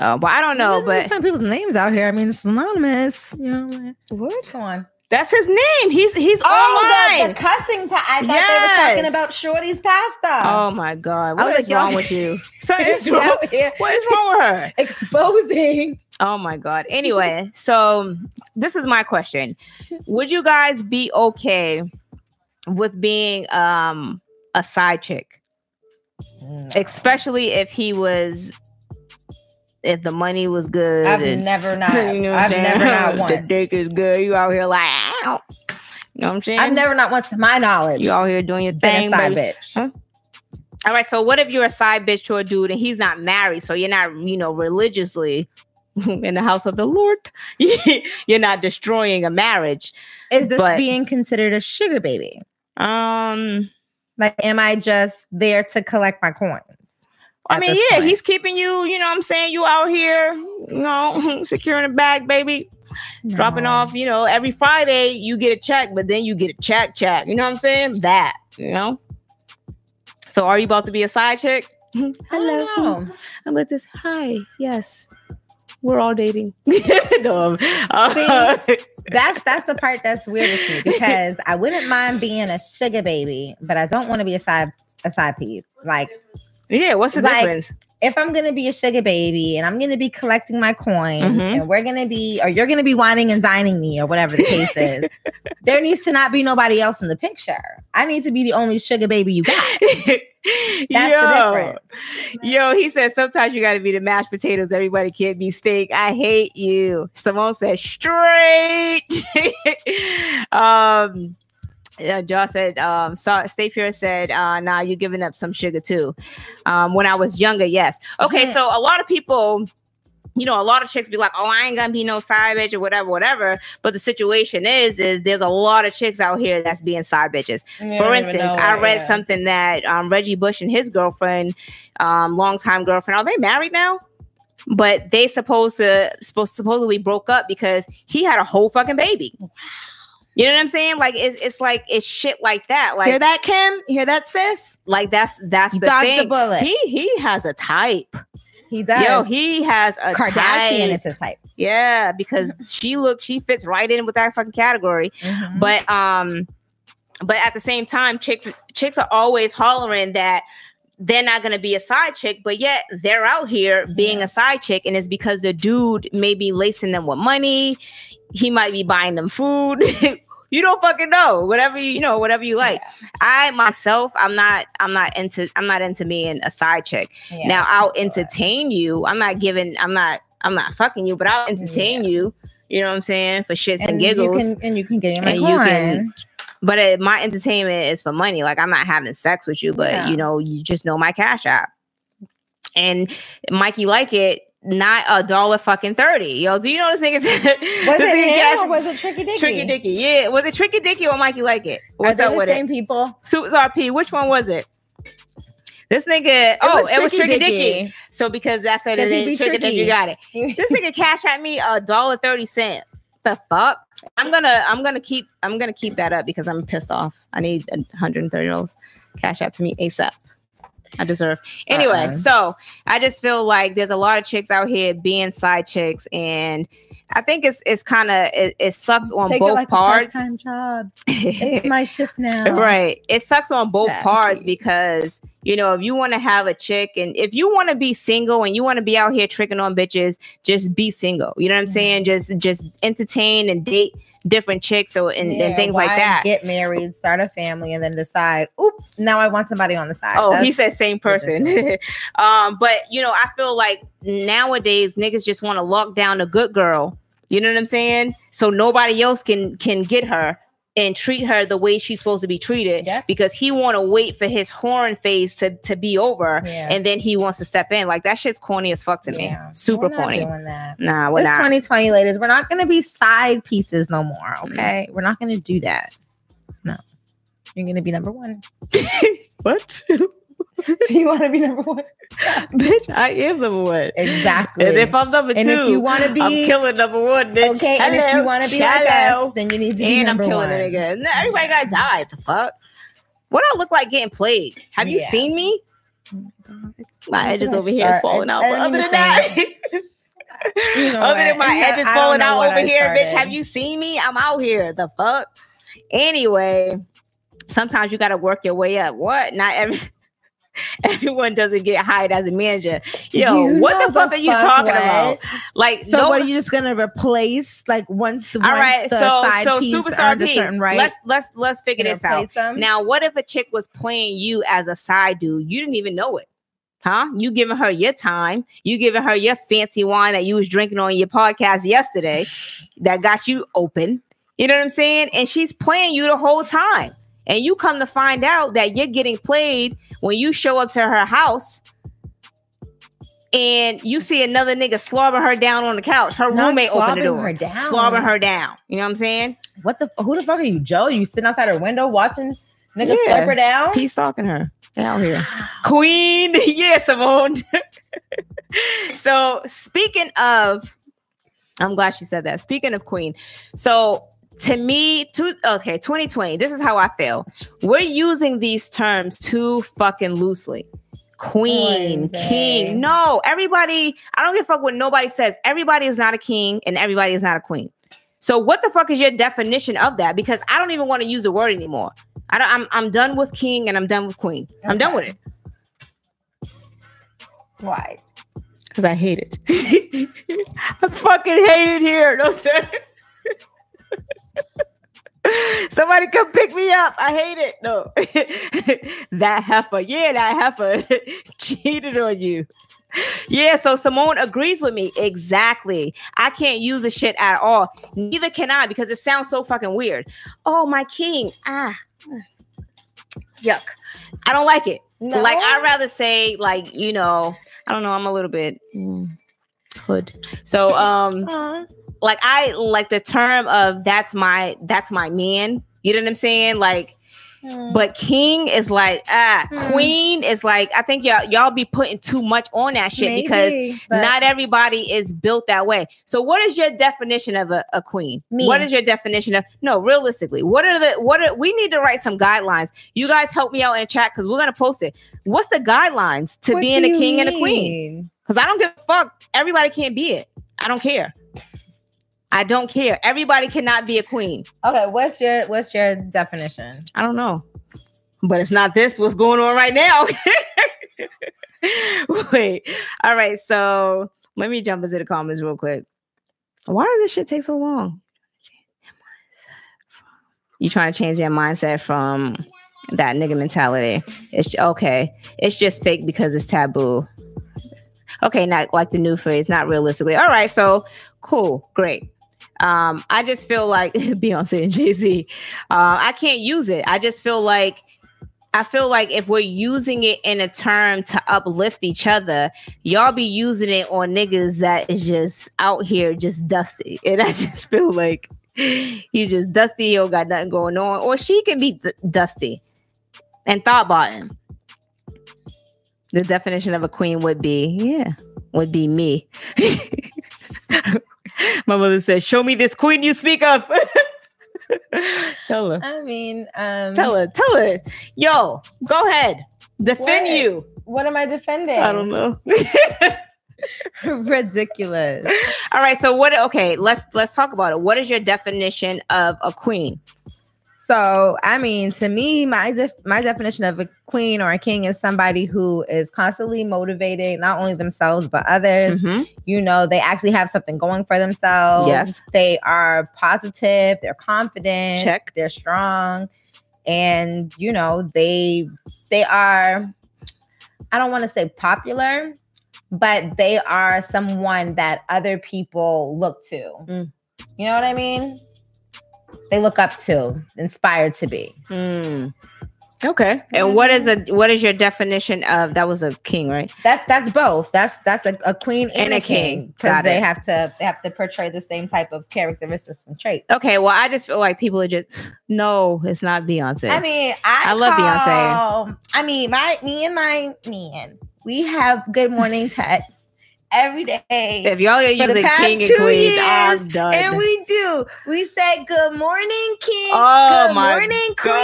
Oh, but I don't know, but people's names out here. I mean, it's anonymous. You know. what? Come on. That's his name. He's he's Oh, the, online. the cussing. Pa- I thought they were talking about Shorty's pastor. oh my god, what is like, wrong with you? (laughs) Something's She wrong. What is wrong with her? (laughs) exposing. Oh my god. Anyway, so this is my question: Would you guys be okay with being um a side chick, especially if he was, if the money was good? I've and- never not. (laughs) You know I'm I've saying? never not once. (laughs) the once. dick is good. You out here like, "Ow." you know what I'm saying? I've never not once, to my knowledge, You out here doing your been thing, a side baby. bitch. All right. So what if you're a side bitch to a dude and he's not married? So you're not, you know, religiously (laughs) in the house of the Lord. you're not destroying a marriage. Is this But- being considered a sugar baby? Um, Like, am I just there to collect my coins? I mean, yeah, point? he's keeping you, you know what I'm saying? You out here, you know, (laughs) securing a bag, baby, dropping off, you know, every Friday you get a check, but then you get a check check. You know what I'm saying? That, you know? So are you about to be a side chick? Hello. I'm like this. Hi. Yes. We're all dating. (laughs) no, uh, (laughs) That's that's the part that's weird with me because I wouldn't mind being a sugar baby, but I don't want to be a side a side piece. Like yeah. What's the Like, difference? if I'm gonna be a sugar baby and I'm gonna be collecting my coins Mhm. and we're gonna be or you're gonna be whining and dining me or whatever the case (laughs) is, there needs to not be nobody else in the picture. I need to be the only sugar baby you got. (laughs) That's yo, the difference. yo, he said sometimes you got to be the mashed potatoes. Everybody can't be steak. I hate you. Simone said straight. (laughs) um, yeah, Josh said, um, so, Stay Pure said, uh, nah, you're giving up some sugar too. Um, when I was younger, yes. Okay, so a lot of people, you know, a lot of chicks be like, oh, I ain't gonna be no side bitch or whatever, whatever. But the situation is, is there's a lot of chicks out here that's being side bitches. For instance, I read something that um, Reggie Bush and his girlfriend, um, longtime girlfriend, are they married now? But they supposed to supposed supposedly broke up because he had a whole fucking baby. You know what I'm saying? Like it's it's like it's shit like that. Like Hear that, Kim? Hear that, sis? like that's that's You the dodged thing. a bullet. He he has a type. He does. Yo, he has a Kardashian type. is his type. Yeah, because she looks she fits right in with that fucking category. Mhm. But um, but at the same time, chicks chicks are always hollering that they're not gonna be a side chick, but yet they're out here being a side chick, and it's because the dude may be lacing them with money. He might be buying them food. (laughs) you don't fucking know. Whatever you, you know, whatever you like. I myself, I'm not, I'm not into, I'm not into being a side chick. Yeah. Now I'll entertain you. I'm not giving, I'm not I'm not fucking you, but I'll entertain you. You know what I'm saying for shits and, and giggles. You can, and you can get my And you can- but uh, my entertainment is for money. Like I'm not having sex with you, but Yeah. you know, you just know my cash app. And Mikey like it, not a dollar fucking thirty. Yo, do you know this nigga? (laughs) Was this it nigga him cash- or was it Tricky Dicky? Tricky Dicky? Yeah, was it Tricky Dicky or Mikey like it? Are What's they up the with same it? people? Suits RP. Which one was it? This nigga. oh, it was Tricky Dicky. So because that's what it 'Cause he is, be Tricky Dicky tricky. got it. (laughs) this nigga cash at me a dollar thirty cent. The fuck? I'm gonna I'm gonna keep I'm gonna keep that up because I'm pissed off. I need hundred and thirty dollars cash out to me ASAP. I deserve. Anyway, Uh-uh. so I just feel like there's a lot of chicks out here being side chicks, and I think it's it's kind of it, it sucks on Take it both like parts. a job. (laughs) It's my shift now. Right. It sucks on both parts because, you know, if you want to have a chick and if you want to be single and you want to be out here tricking on bitches, just be single. You know what I'm Mhm. saying? Just just entertain and date different chicks or and, and Yeah, things like that. Get married, start a family, and then decide. Oops, now I want somebody on the side. Oh, he That's- said same person. (laughs) um, but you know, I feel like nowadays niggas just want to lock down a good girl. You know what I'm saying? So nobody else can can get her and treat her the way she's supposed to be treated Yep. because he want to wait for his horn phase to, to be over Yeah. and then he wants to step in. Like that shit's corny as fuck to me. Yeah. Super We're not corny. doing that. Nah, we're It's not. 2020, ladies. We're not going to be side pieces no more. Mm. Okay, we're not going to do that. No, you're going to be number one. (laughs) what? (laughs) (laughs) do you want to be number one? bitch, I am number one. Exactly. And if I'm number And two, if you want to be I'm killing number one, bitch. okay, and if you want to be like us, then you need to be and I'm killing one. it again. Nah, everybody gotta die. The fuck? What I look like getting played? Have you Yeah. seen me? My edges over here is falling out. But other than that, (laughs) You know other what? than my edges (laughs) I falling out over I here, bitch, have you seen me? I'm out here. The fuck? Anyway, sometimes you gotta work your way up. What? Not every. (laughs) Everyone doesn't get hired as a manager. Yo, You what the fuck are you fuck talking what? about? Like, So no, what are you just gonna replace? Like once the all once right. the So, side so superstar P. certain right, Let's let's let's figure this out. them? Now, what if a chick was playing you as a side dude? You didn't even know it. Huh? You giving her your time. You giving her your fancy wine that you was drinking on your podcast yesterday that got you open. You know what I'm saying? And she's playing you the whole time. And you come to find out that you're getting played when you show up to her house and you see another nigga slobbering her down on the couch. Her Not roommate opened the door. her down. Slobbering her down. You know what I'm saying? What the? Who the fuck are you, Joe? You sitting outside her window watching nigga Yeah. slip her down? He's stalking her. Out here. (sighs) Queen. (laughs) yeah, Simone. (laughs) so speaking of, I'm glad she said that. Speaking of Queen. So to me, to okay, 2020, this is how I feel. We're using these terms too fucking loosely. Queen, Oy vey. Eh? king. No, everybody, I don't give a fuck what nobody says. Everybody is not a king and everybody is not a queen. So what the fuck is your definition of that? Because I don't even want to use the word anymore. I don't, I'm I'm done with king and I'm done with queen. I'm done with it Why? because I hate it. (laughs) I fucking hate it here. No sir. (laughs) (laughs) Somebody come pick me up. I hate it. No, (laughs) that heifer. Yeah, that heifer (laughs) cheated on you. Yeah, so Simone agrees with me. Exactly. I can't use the shit at all. Neither can I because it sounds so fucking weird. Oh, my king. Ah. Yuck. I don't like it. No? Like I'd rather say, like, you know, I don't know, I'm a little bit mm, hood. So um Aw. Like I like the term of that's my that's my man. You know what I'm saying? Like Hmm. but king is like ah Hmm. queen is like I think y'all y'all be putting too much on that shit because but not everybody is built that way. So what is your definition of a, a queen? Me. What is your definition of no realistically? What are the what are we need to write some guidelines? You guys help me out in chat because we're gonna post it. What's the guidelines to What being a king and a queen? Because I don't give a fuck. Everybody can't be it. I don't care. I don't care. Everybody cannot be a queen. Okay, what's your what's your definition? I don't know. But it's not this what's going on right now. (laughs) Wait. All right. So let me jump into the comments real quick. Why does this shit take so long? You trying to change your mindset from that nigga mentality. It's okay. It's just fake because it's taboo. Okay, not like the new phrase, not realistically. All right, so cool, great. Um, I just feel like (laughs) Beyonce and Jay Z. Uh, I can't use it. I just feel like I feel like if we're using it in a term to uplift each other, y'all be using it on niggas that is just out here just dusty, (laughs) and I just feel like he's just dusty. Don't got nothing going on, or she can be d- dusty and thought bottom. The definition of a queen would be, yeah, would be me. (laughs) My mother says, "Show me this queen you speak of." (laughs) tell her. I mean, um, Tell her. Tell her. Yo, go ahead. Defend What? you. what am I defending? I don't know. (laughs) (laughs) Ridiculous. All right. So what? Okay. Let's let's talk about it. What is your definition of a queen? So, I mean, to me, my def- my definition of a queen or a king is somebody who is constantly motivating not only themselves but others. Mhm. You know, they actually have something going for themselves. Yes. they are positive. They're confident. Check. They're strong, and you know, they they are. I don't want to say popular, but they are someone that other people look to. Mm. You know what I mean? They look up to, inspired to be. Hmm. Okay. And what is a what is your definition of that was a king, right? That's that's both. That's that's a, a queen and, And a king. because they it. have to they have to portray the same type of characteristics and traits. Okay. Well, I just feel like people are just no, it's not Beyonce. I mean, I, I love Beyonce. I mean, my me and my man, we have good morning text every day. if y'all are using past king and two queen, years, I'm done. And we do. We say good morning, King. Oh good my morning, Queen.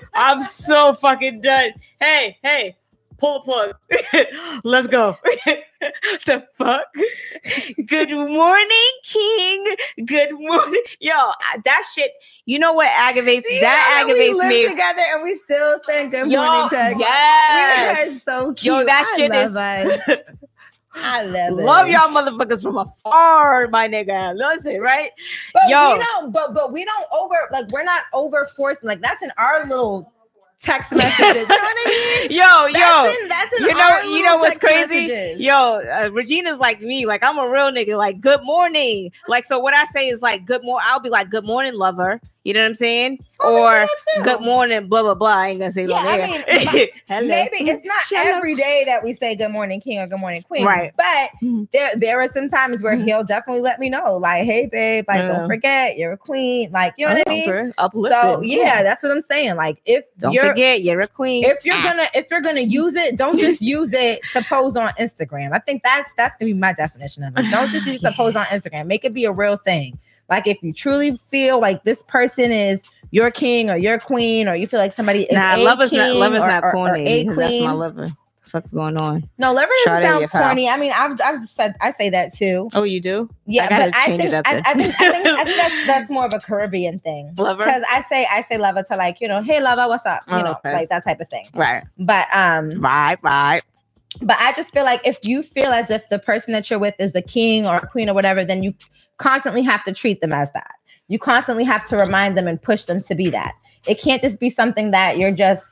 (laughs) I'm so fucking done. Hey, hey, pull the plug. (laughs) Let's go. (laughs) the fuck? Good morning, King. Good morning. Yo, that shit, you know what aggravates that aggravates live me. together and we still saying good Yo, morning text. We are yes. so cute. Yo, that I shit love is. (laughs) I love it. Love y'all motherfuckers from afar, my nigga. Listen, right? But Yo. we don't. But but we don't over like we're not over forcing. Like that's in our little text messages. you know what I mean? (laughs) Yo, That's yo. in, that's in you know, you know what's crazy? messages. Yo, uh, Regina's like me. Like I'm a real nigga. Like good morning. Like so, what I say is like good morning. I'll be like good morning, lover. You know what I'm saying? Oh, or good morning, blah blah blah. I ain't gonna say Yeah, I mean. (laughs) Maybe it's not Shut up. every day that we say good morning, king, or good morning, queen. Right. But Mhm. there there are some times where Mhm. he'll definitely let me know, like, hey babe, like Yeah. don't forget you're a queen. Like, you know what I mean? Okay. Uplifting. So yeah, that's what I'm saying. Like if Don't you're forget, you're a queen. if you're gonna if you're gonna use it, don't (laughs) just use it to post on Instagram. I think that's that's gonna be my definition of it. Don't just use it to post on Instagram. Make it be a real thing. Like if you truly feel like this person is your king or your queen, or you feel like somebody is nah, a love is not love is or- not or- or corny. a because that's my lover. The fuck's going on? No, lover doesn't sound corny. I mean, I've I've said I say that too. Oh, you do? Yeah, gotta but I think I. I think I think, I think that's, (laughs) that's more of a Caribbean thing. Lover? Because I say I say lover to like you know, hey lover, what's up? You Oh, know, okay. like that type of thing. Right. But um, Right. Right. but I just feel like if you feel as if the person that you're with is a king or a queen or whatever, then you constantly have to treat them as that. You constantly have to remind them and push them to be that. It can't just be something that you're just.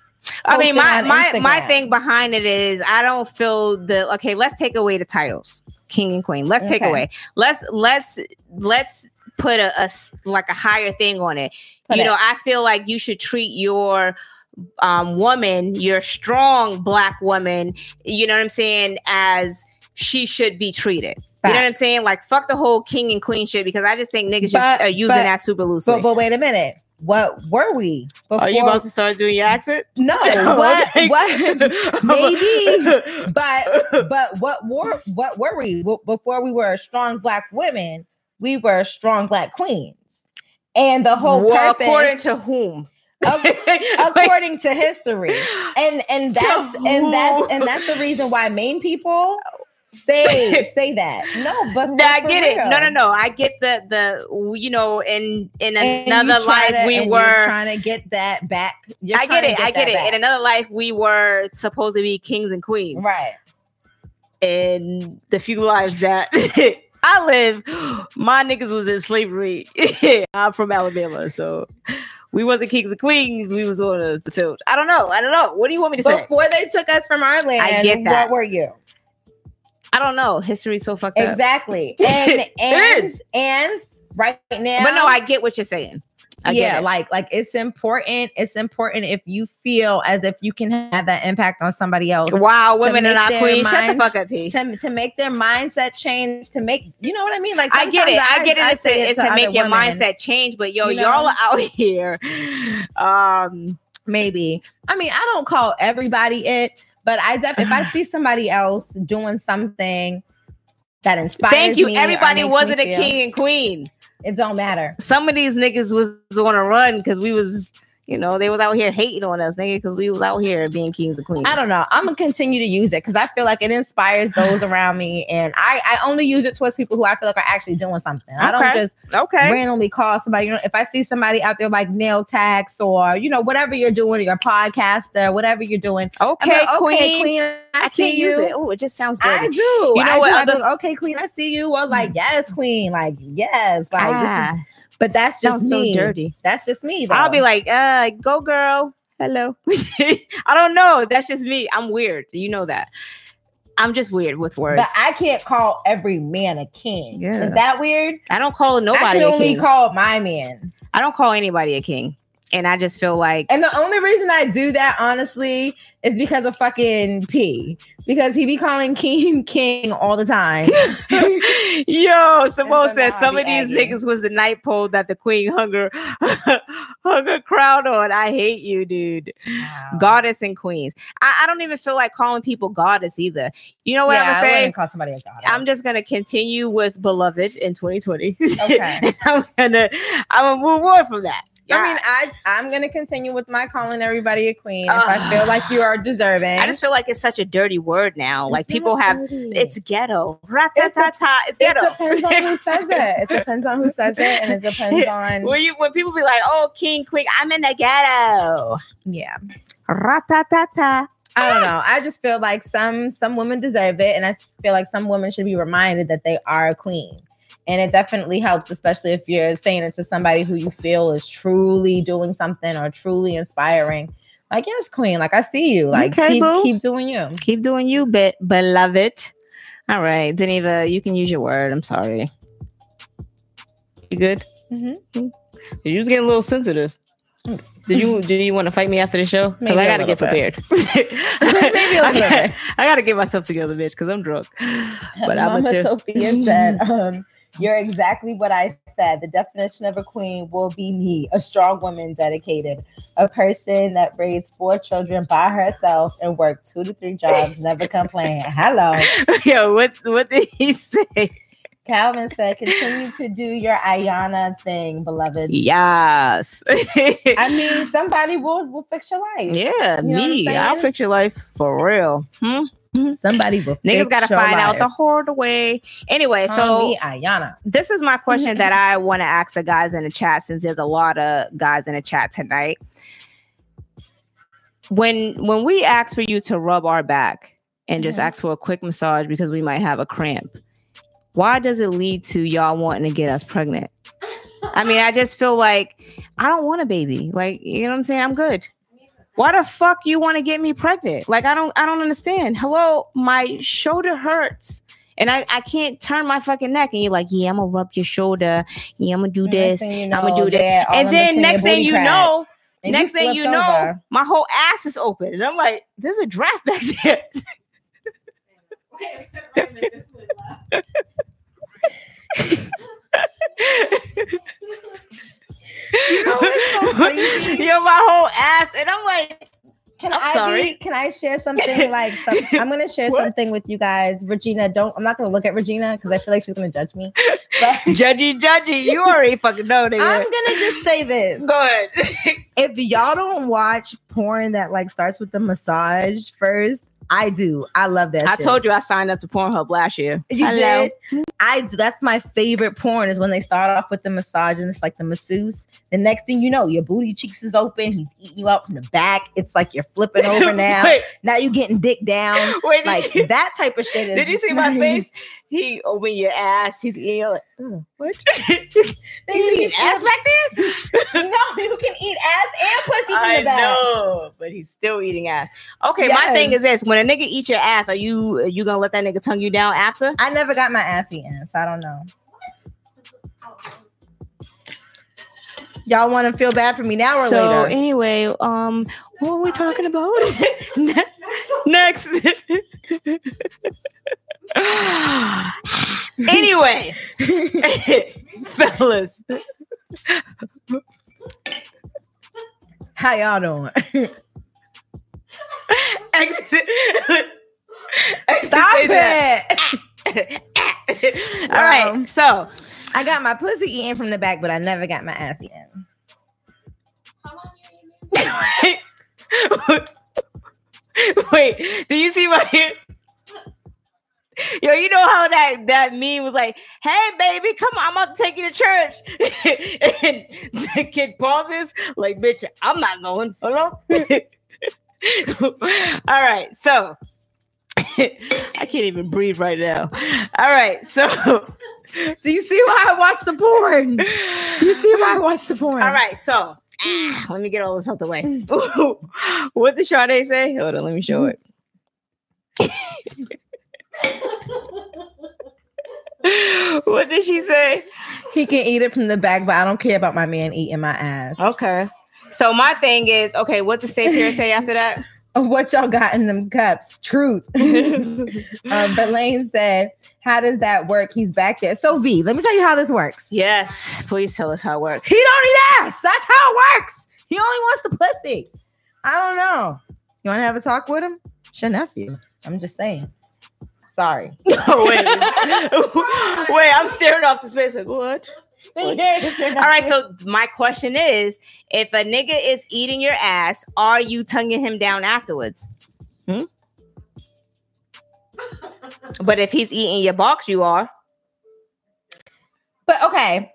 I mean, my my my thing behind it is I don't feel the okay. Let's take away the titles, king and queen. Let's take Okay. away. Let's let's let's put a like a higher thing on it. Put you it. know, I feel like you should treat your um woman, your strong black woman. You know what I'm saying? As she should be treated. You know what I'm saying? Like fuck the whole king and queen shit because I just think niggas just are uh, using but- that super loosely. But, but wait a minute. What were we? are you about to start doing your accent? No. (laughs) What? What? (laughs) Maybe. But (laughs) but what were what were we before we were strong black women? We were strong black queens, and the whole well, purpose, according to whom? Ac- according to history, and and that's and that's and that's the reason why main people say (laughs) say that. No, but Nah, I get it. No, no, no. I get the the you know in in And another life to- we were. trying to get that back. You're I get it. I get it. back. In another life we were supposed to be kings and queens. right. In the few lives that (laughs) I live. My niggas was in slavery. (laughs) I'm from Alabama, so we wasn't kings and queens. We was on the, field. I don't know. I don't know. What do you want me to say? Before they took us from our land, I get that. what were you? I don't know. History's so fucked up. Exactly. (laughs) And and and right now. But no, I get what you're saying. I yeah, it. like like it's important. It's important if you feel as if you can have that impact on somebody else. wow, women are make not their queens. Shut the fuck up, P. To, to make their mindset change, to make you know what I mean? Like I get it. sometimes I get it. it's say to, it's to make your women, mindset change. But yo, You know? y'all are out (laughs) here. Um, Maybe. I mean, I don't call everybody it, but I def- if I (sighs) see somebody else doing something that inspires thank you. Everybody wasn't a feel- king and queen. It don't matter. Some of these niggas was on a run because we was, you know, they was out here hating on us, nigga, because we was out here being kings and queens. I don't know. I'm gonna continue to use it because I feel like it inspires those (sighs) around me, and I I only use it towards people who I feel like are actually doing something. I don't just Okay. randomly call somebody. You know, if I see somebody out there like nail tax or you know whatever you're doing, your podcaster, whatever you're doing. Okay, like, queen. okay, queen. I, I see can't use you. it. Oh, it just sounds I do. You know I what do. Other- like, okay, queen, I see you. Or like, yes, queen. Like, yes. Like, this is, Ah, but that's just sounds so dirty. That's just me. Though. I'll be like, uh, go girl. Hello. (laughs) I don't know. That's just me. I'm weird. You know that. I'm just weird with words. but I can't call every man a king. Yeah. Is that weird? I don't call I nobody can a only call my man. I don't call anybody a king. And I just feel like And the only reason I do that, honestly, is because of fucking P. Because he be calling King (laughs) King all the time. (laughs) Yo, Simone so I some of these niggas was the night pole that the queen hung her, (laughs) hung her crown on. I hate you, dude. Goddess and queens. I, I don't even feel like calling people goddess either. You know what yeah, I'm gonna say? call somebody a goddess. I'm just gonna continue with beloved in 2020. Okay. I'm gonna I'm gonna move on from that. I mean, I I'm gonna continue with my calling everybody a queen if I feel like you are deserving. I just feel like it's such a dirty word now. Like people have dirty. it's ghetto. Rat-ta-ta-ta. It's it ghetto. depends on who says it. (laughs) It depends on who says it, and it depends (laughs) on when you when people be like, "Oh, king, queen, I'm in the ghetto." yeah. Rat-ta-ta-ta. I don't ah. know. I just feel like some some women deserve it, and I feel like some women should be reminded that they are a queen. And it definitely helps, especially if you're saying it to somebody who you feel is truly doing something or truly inspiring. Like, yes, queen. Like I see you. Like Okay, keep, boo. keep doing you. Keep doing you, bit beloved. All right, Deneva, you can use your word. I'm sorry. You good? Mhm. You was getting a little sensitive. Did you did you want to fight me after the show? Because Maybe (laughs) (laughs) I gotta get prepared. Maybe I gotta. I gotta get myself together, bitch, because I'm drunk. (laughs) But I'm Mama a Sophia said, um, "You're exactly what I said. The definition of a queen will be me, a strong woman, dedicated, a person that raised four children by herself and worked two to three jobs, never complain." (laughs) Hello, (laughs) Yo, what what did he say? Calvin said, "Continue to do your Ayana thing, beloved." Yes. I mean, somebody will will fix your life. yeah, You know me. I'll fix your life for real. Hmm? Somebody will. Niggas gotta find out the hard way. Anyway, Call so me Ayana. this is my question that I want to ask the guys in the chat since there's a lot of guys in the chat tonight. When when we ask for you to rub our back and just Mhm. ask for a quick massage because we might have a cramp, why does it lead to y'all wanting to get us pregnant? I mean, I just feel like I don't want a baby. Like, you know what I'm saying? I'm good. Why the fuck you want to get me pregnant? Like, I don't I don't understand. Hello, my shoulder hurts. And I, I can't turn my fucking neck. And you're like, yeah, I'm gonna rub your shoulder. Yeah, I'm gonna do this. Next thing you I'ma do this. they're And then next thing you crack. know, And next thing you know, over. my whole ass is open. And I'm like, there's a draft back (laughs) there. (laughs) You know what's so (laughs) crazy? Yo, my whole ass. And I'm like, Can I'm I sorry. Be, can I share (laughs) something like some, I'm gonna share What? something with you guys. Regina, don't I'm not gonna look at Regina because I feel like she's gonna judge me. But (laughs) judgy, judgy. You already fucking know, nigga. I'm gonna just say this. Go ahead. If y'all don't watch porn that like starts with the massage first, I do. I love that. I shit. told you I signed up to Pornhub last year. You Hello. did. I do. That's my favorite porn is when they start off with the massage and it's like the masseuse. The next thing you know, your booty cheeks is open. He's eating you out from the back. It's like you're flipping (laughs) over now. wait, now you're getting dick down. (laughs) wait. Like did, that type of shit. Is (laughs) did you see my face? He open your ass. He's eating. You're like, "Ugh, what? You you eat ass back there? no, you can eat ass and pussy from I the back. know, but he's still eating ass. Okay, my thing is this: when a nigga eat your ass, are you are you gonna let that nigga tongue you down after? I never got my ass eaten, so I don't know. Y'all want to feel bad for me now or so later? So anyway, um, what were we talking about? (laughs) Next. (laughs) anyway, (laughs) fellas, How y'all doing? Stop it. All right, Um, so I got my pussy eaten from the back, but I never got my ass eaten. (laughs) Wait, do you see my Yo, you know how that that meme was like, "Hey, baby, come on, I'm about to take you to church," (laughs) and the kid pauses, like, "Bitch, I'm not going." Hello. (laughs) All right, so I can't even breathe right now. All right, so Do you see why I watch the porn? Do you see why I watch the porn? All right, so ah, let me get all this out the way. (laughs) what did Sade say? Hold on, let me show it. (laughs) what did she say? He can eat it from the back, but I don't care about my man eating my ass. Okay. So my thing is, okay, what did Stay Here say after that? What y'all got in them cups? Truth. (laughs) um, Lane said, How does that work? He's back there. So, V, let me tell you how this works. yes, please tell us how it works. He don't eat ass. That's how it works. He only wants the pussy. I don't know. You want to have a talk with him? It's your nephew. I'm just saying. Sorry. (laughs) Oh, wait. (laughs) wait, I'm staring off the space like, what? (laughs) All right, so my question is if a nigga is eating your ass, are you tonguing him down afterwards? Hmm? But if he's eating your box, you are. But okay,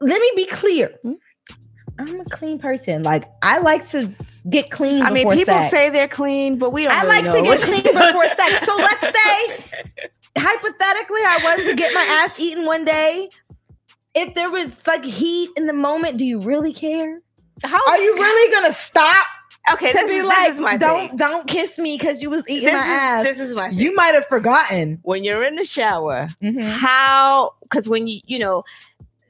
let me be clear. Hmm? I'm a clean person. Like I like to get clean. I mean, people sex. say they're clean, but we don't. I really like know to get clean (laughs) before sex. So let's say, (laughs) hypothetically, I was to get my ass eaten one day. If there was like heat in the moment, do you really care? How Are you really gonna stop okay? to This be is, like, this is my don't thing. don't kiss me because you was eating This my is, ass? this is my. you might have forgotten. when you're in the shower, Mhm. how? Because when you you know,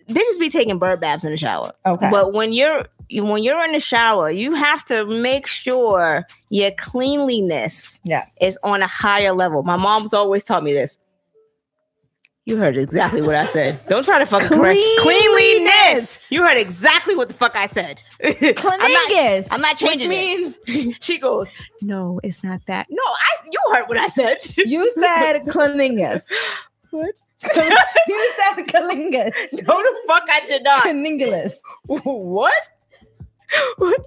bitches be taking bird baths in the shower. Okay. But when you're when you're in the shower, you have to make sure your cleanliness yes. is on a higher level. My mom's always taught me this. You heard exactly what I said. (laughs) Don't try to fucking correct Cleanliness. cleanliness. You heard exactly what the fuck I said. (laughs) I'm not, Cleanliness. I'm not which changing it. means (laughs) She goes, no, it's not that. No, I. You heard what I said. you said cleanliness. What? you said cleanliness. no, the fuck I did not. Cleanliness. What? What?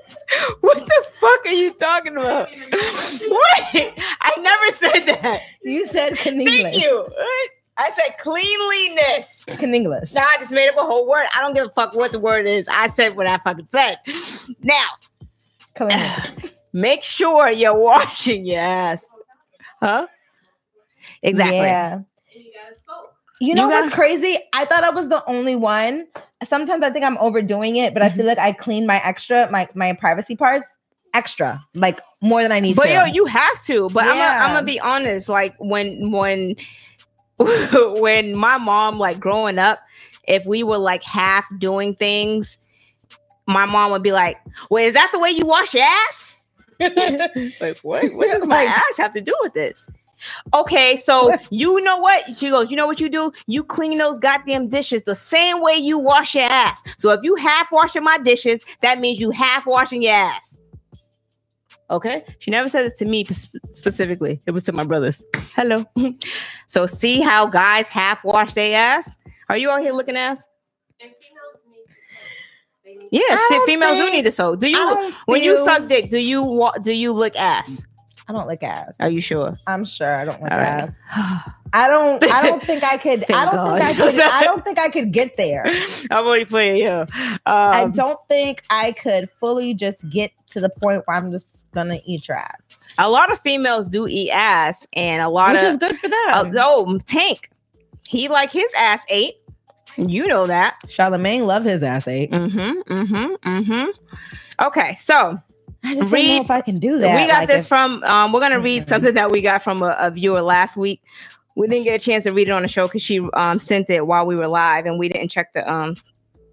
What the fuck are you talking about? What? I never said that. You said cleanliness. Thank you. I said cleanliness. Cleanliness. Now I just made up a whole word. I don't give a fuck what the word is. I said what I fucking said. Now, Cleanliness. (sighs) make sure you're washing your ass. Huh? Exactly. Yeah. You know You what's crazy? I thought I was the only one. Sometimes I think I'm overdoing it, but I Mm-hmm. feel like I clean my extra, my my privacy parts extra, like more than I need But to. yo, you have to. But I'm Yeah. gonna I'm gonna be honest. Like when when (laughs) when my mom like growing up, if we were like half doing things, my mom would be like, "Well, is that the way you wash your ass?" (laughs) like what? What (laughs) does my ass have to do with this? Okay, so you know what? She goes, you know what you do? You clean those goddamn dishes the same way you wash your ass. So if you half washing my dishes, that means you half washing your ass. Okay. She never said this to me specifically. It was to my brothers. Hello. (laughs) so see how guys half wash their ass? Are you out here looking ass? Yeah, I see, don't females do need to sew. Do you don't when you suck dick, do you wa- do you look ass? I don't look ass. Are you sure? I'm sure I don't look All right. ass. (sighs) I don't. I don't (laughs) think I could. I don't think I could. I don't (laughs) think I could get there. I'm already playing you. I Um, don't think I could fully just get to the point where I'm just gonna eat your ass, a lot of females do eat ass, and a lot which of is good for uh, them. oh Tank, he like his ass ate. You know that. Charlemagne love his ass ate. Mm-hmm. Mm-hmm. Mm-hmm. Okay, so I just don't know if I can do that. we got Like, this if- from um we're gonna read Mhm. something that we got from a, a viewer last week we didn't get a chance to read it on the show because she um sent it while we were live and we didn't check the um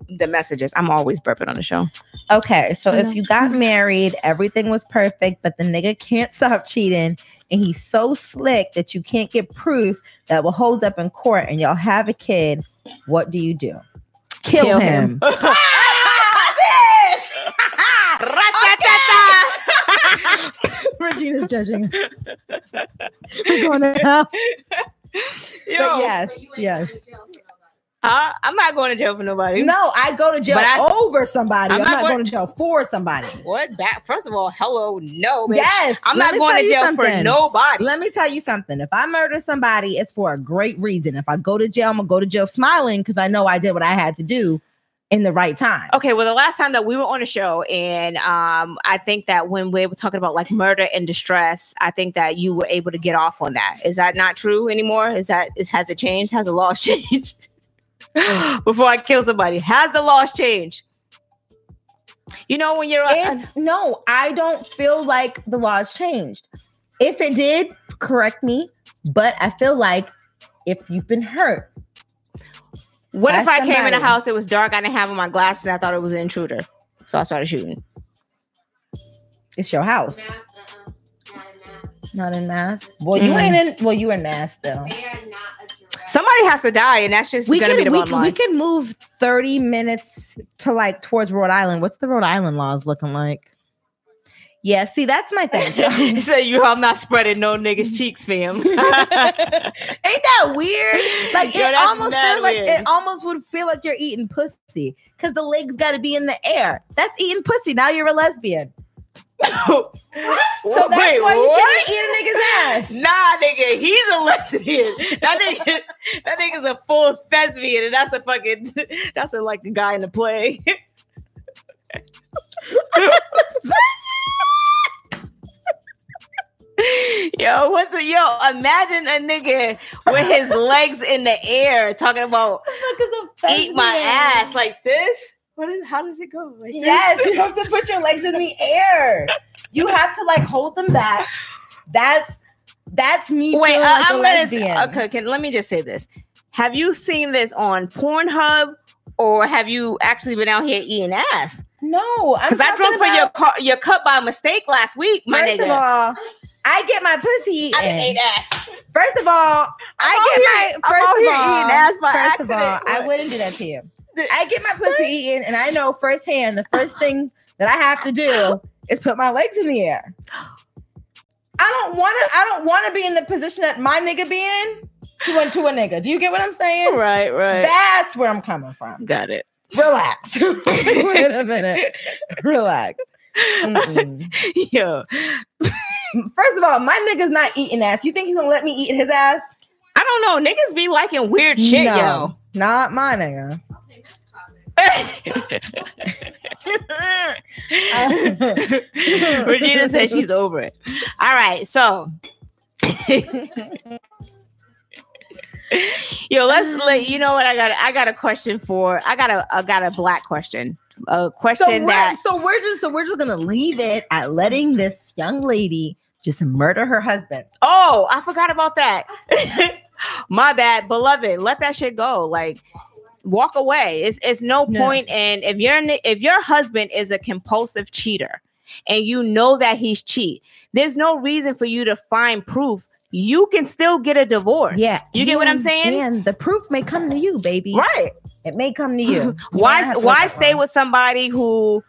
the messages i'm always burping on the show Okay, so if you got married, everything was perfect, but the nigga can't stop cheating, and he's so slick that you can't get proof that will hold up in court, and y'all have a kid. What do you do? Kill, him. (laughs) Regina's judging. We're going to (laughs) hell. Yo, But yes, yes. Huh? i'm not going to jail for nobody No, I go to jail I- over somebody. I'm I'm, not not going- to jail for somebody. what back first of all hello no bitch. Yes, i'm not going to jail for something. nobody Let me tell you something. If I murder somebody, it's for a great reason. If I go to jail, I'm gonna go to jail smiling because I know I did what I had to do in the right time. Okay, well, the last time that we were on a show, and um, I think that when we were talking about like murder and distress, I think that you were able to get off on that. Is that not true anymore? Is that is has it changed? Has the law (laughs) changed? (gasps) Before I kill somebody, has the laws changed? You know when you're a, no, I don't feel like the laws changed. If it did, correct me. But I feel like if you've been hurt, what if I Ask came in the somebody. house? It was dark. I didn't have on my glasses. And I thought it was an intruder, so I started shooting. it's your house, Math, uh-uh, not in math. not in mass. Well, you Mhm. ain't in. Well, you in mass still. Somebody has to die, and that's just we gonna could, be the we, bottom could, we line. could move 30 minutes to like towards Rhode Island. What's the Rhode Island laws looking like? Yeah, see, that's my thing. (laughs) you say you, I'm not spreading no niggas cheeks, fam. (laughs) Ain't that weird? Like Yo, it almost feels like it almost would feel like you're eating pussy because the legs got to be in the air. That's eating pussy. Now you're a lesbian. So that's why you shouldn't eat a nigga's ass. (laughs) Nah, nigga, he's a lesbian. That nigga, that nigga's a full thespian, and that's a fucking, (laughs) that's a, like the guy in the play. (laughs) Yo, what the yo? Imagine a nigga with his legs in the air talking about eat my ass like this. What is? How does it go? Like this? Yes, you have to put your legs in the air. You have to like hold them back. That's that's me. Wait, feeling I, like I'm a gonna. lesbian. Okay, can, let me just say this: Have you seen this on Pornhub, or have you actually been out here eating ass? No, I'm Because I talking drunk for your about- car, your cup by mistake last week, my First nigga. of all, I get my pussy I ate ass. First of all, I out get here- my I'm first out of here all, eating ass by first of all, accident. I wouldn't do that to you. I get my pussy eaten, and I know firsthand the first (gasps) thing that I have to do is put my legs in the air. I don't want to. I don't want to be in the position that my nigga be in to a, to a nigga. Do you get what I'm saying? Right, right. That's where I'm coming from. Got it. Relax. (laughs) Wait a minute. Relax. Mm-mm. Yo, First of all, my nigga's not eating ass. You think he's gonna let me eat his ass? I don't know. Niggas be liking weird shit, no, not my nigga. Regina says she's (laughs) over it. All right, so yo, let's let you know what I got. I got a question for. I got a. I got a black question. A question we're, that. so we're just so we're just gonna leave it at letting this young lady just murder her husband. Oh, I forgot about that. (laughs) My bad, beloved. Let that shit go. Like, walk away. It's it's no Yeah. point in if your if your husband is a compulsive cheater and you know that he's cheat. There's no reason for you to find proof. You can still get a divorce. Yeah, you get what I'm saying. And the proof may come to you, baby. Right. It may come to you. (laughs) You Why might have to why stay with somebody who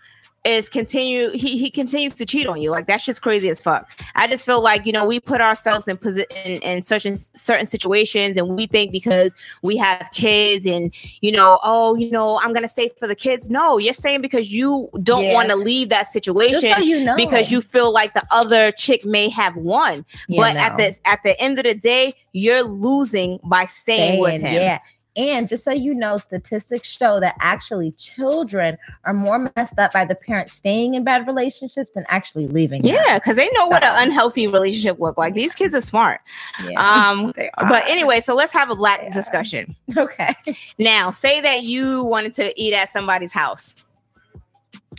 is continue he he continues to cheat on you. Like that shit's crazy as fuck. I just feel like you know we put ourselves in position in, in certain certain situations, and we think because we have kids and you know oh you know I'm gonna stay for the kids. No, you're staying because you don't Yeah. want to leave that situation so you know. because you feel like the other chick may have won. You but at know. the at the end of the day, you're losing by staying with him. Yeah. And just so you know, statistics show that actually children are more messed up by the parents staying in bad relationships than actually leaving. Yeah, because they know what an unhealthy relationship look like. These kids are smart. Yeah. Um, (laughs) They but anyway, so let's have a black They are. discussion. (laughs) okay. Now, say that you wanted to eat at somebody's house.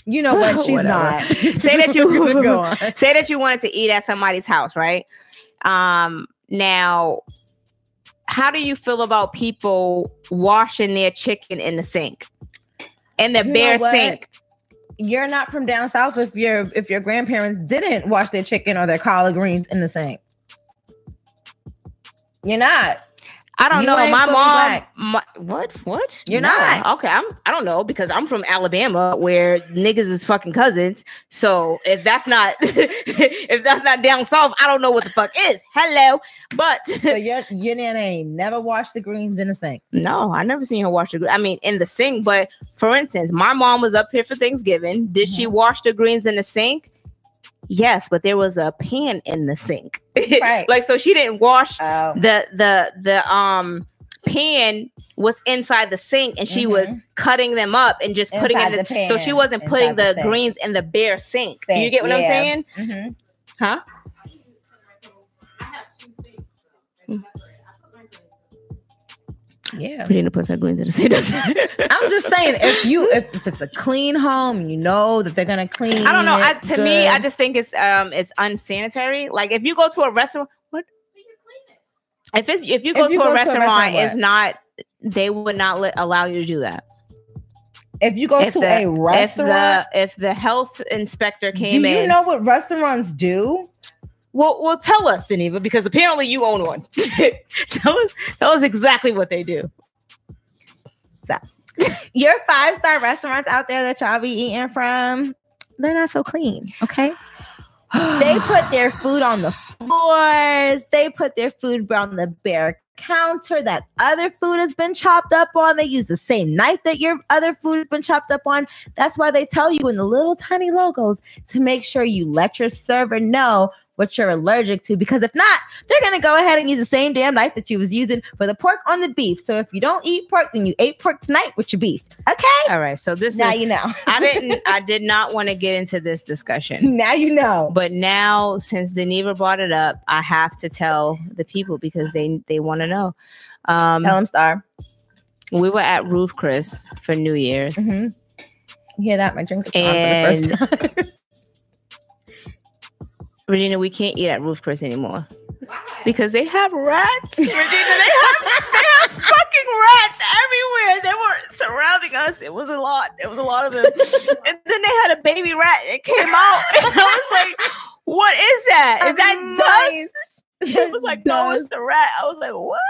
You know what? She's (laughs) not. Say that you-. Say that you wanted to eat at somebody's house, right? Um, now, how do you feel about people washing their chicken in the sink? In the You bare sink. You're not from down south if your if your grandparents didn't wash their chicken or their collard greens in the sink. You're not. I don't You know. My mom. My, what? What? You're No. not. Okay. I'm. I don't know because I'm from Alabama where niggas is fucking cousins. So if that's not, (laughs) if that's not down south, I don't know what the fuck is. Hello, but So your your nana ain't never washed the greens in the sink. no, I never seen her wash the. I mean, in the sink. But for instance, my mom was up here for Thanksgiving. Did she mm-hmm. wash the greens in the sink? Yes, but there was a pan in the sink. (laughs) Right. like so, she didn't wash Oh. the the the um pan was inside the sink and she was cutting them up and just putting it Mm-hmm. Inside in the so she wasn't putting the the, greens in the bare sink. Do you get what I'm yeah. saying? Mhm. Huh? I have two sinks. Mm. In. Yeah. Regina puts her greens in the sink. I'm just saying, if you if it's a clean home, you know that they're gonna clean. I don't know. I, it to me, I just think it's um it's unsanitary. Like if you go to a restaurant, what We can clean it. if it's if you go, If you to, go a to a restaurant, restaurant, it's not. They would not let, allow you to do that. if you go if to the- a If restaurant, the if the health inspector came do you in, you know what restaurants do? Well, well, tell us, Deneva, because apparently you own one. (laughs) tell us, tell us exactly what they do. So, (laughs) your five star restaurants out there that y'all be eating from, they're not so clean. Okay. (sighs) they put their food on the floors. They put their food on the bare counter that other food has been chopped up on. They use the same knife that your other food has been chopped up on. That's why they tell you in the little tiny logos to make sure you let your server know what you're allergic to because if not, they're gonna go ahead and use the same damn knife that you was using for the pork on the beef. So if you don't eat pork, then you ate pork tonight with your beef. Okay? All right, so this is Now is. you know. I didn't. (laughs) I did not want to get into this discussion, now you know. but now since Deneva brought it up, I have to tell the people because they they want to know. Um, Tell them star. we were at Ruth's Chris for New Year's. Mm-hmm. You hear that? My drink is (laughs) Regina, we can't eat at Ruth's Chris anymore Why? because they have rats. (laughs) Regina, they have they have fucking rats everywhere. They were surrounding us. It was a lot. It was a lot of them. (laughs) and then they had a baby rat. It came out, (laughs) and I was like, "What is that? Is that dust?" It was like, "No, it's the rat." I was like, "What?"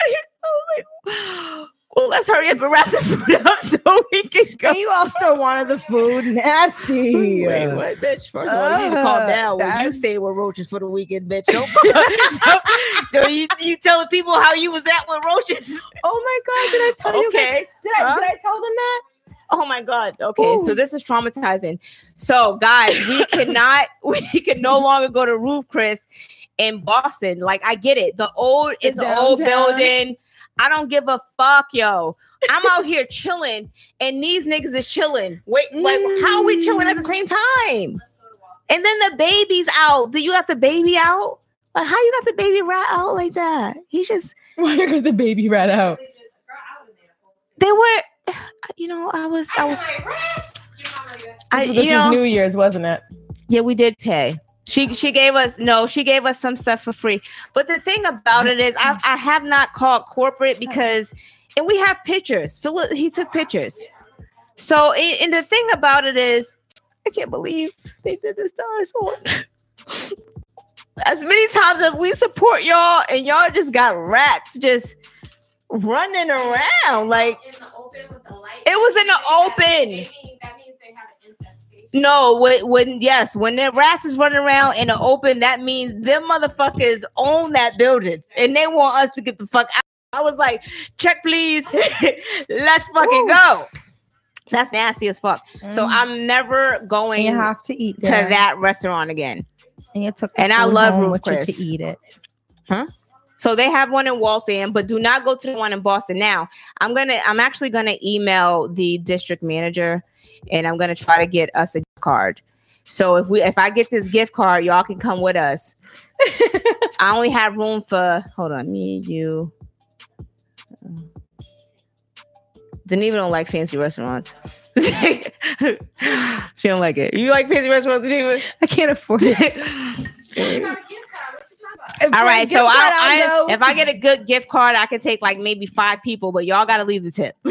I was like, "Well, let's hurry up and wrap the food up (laughs) so we can go." And you also wanted the food (laughs) nasty. Wait, what, bitch? First of all, you need to calm Uh, down. When you stay with roaches for the weekend, bitch. Don't, (laughs) so you, you telling people how you was at with roaches? Oh my god! Did I tell you? Okay. Did I? Huh? Did I tell them that? Oh my god. Okay, so this is traumatizing. So, guys, we cannot. We can no longer go to Ruth's Chris in Boston. Like, I get it. The old, it's an old building. I don't give a fuck, yo. I'm out here chilling, and these niggas is chilling. Wait, like, how are we chilling at the same time? Let's go to Walmart. And then the baby's out. Do you got the baby out? Like, how you got the baby rat out like that? He's just, (laughs) Why you got the baby rat out? They just- girl, I was there. they were, (sighs) you know, I was, I was, like, rats. Your mom like that. I, this you was know, New Year's, wasn't it? yeah, we did pay. She she gave us no, she gave us some stuff for free. But the thing about it is, I I have not called corporate because, and we have pictures. Philip he took pictures. So and, the thing about it is, I can't believe they did this to us. (laughs) As many times as we support y'all, and y'all just got rats just running around like in the open with the light. It was in the open. No, when, when yes, when the rats is running around in the open, that means them motherfuckers own that building and they want us to get the fuck out. I was like, check please. (laughs) Let's fucking Ooh. go. That's nasty as fuck. So Mhm. I'm never And going you to have to eat there. that restaurant again. And you took And I love Ruth with you Chris. to eat it. So they have one in Waltham, but do not go to the one in Boston now. I'm gonna I'm actually gonna email the district manager and I'm gonna try to get us a gift card. So if we if I get this gift card, y'all can come with us. (laughs) I only have room for hold on, me, you. Deneva don't like fancy restaurants. (laughs) she don't like it. You like fancy restaurants, Deneva? I can't afford it. (laughs) All right, so I, I if I get a good gift card, I can take like maybe five people, but y'all got to leave the tip. (laughs)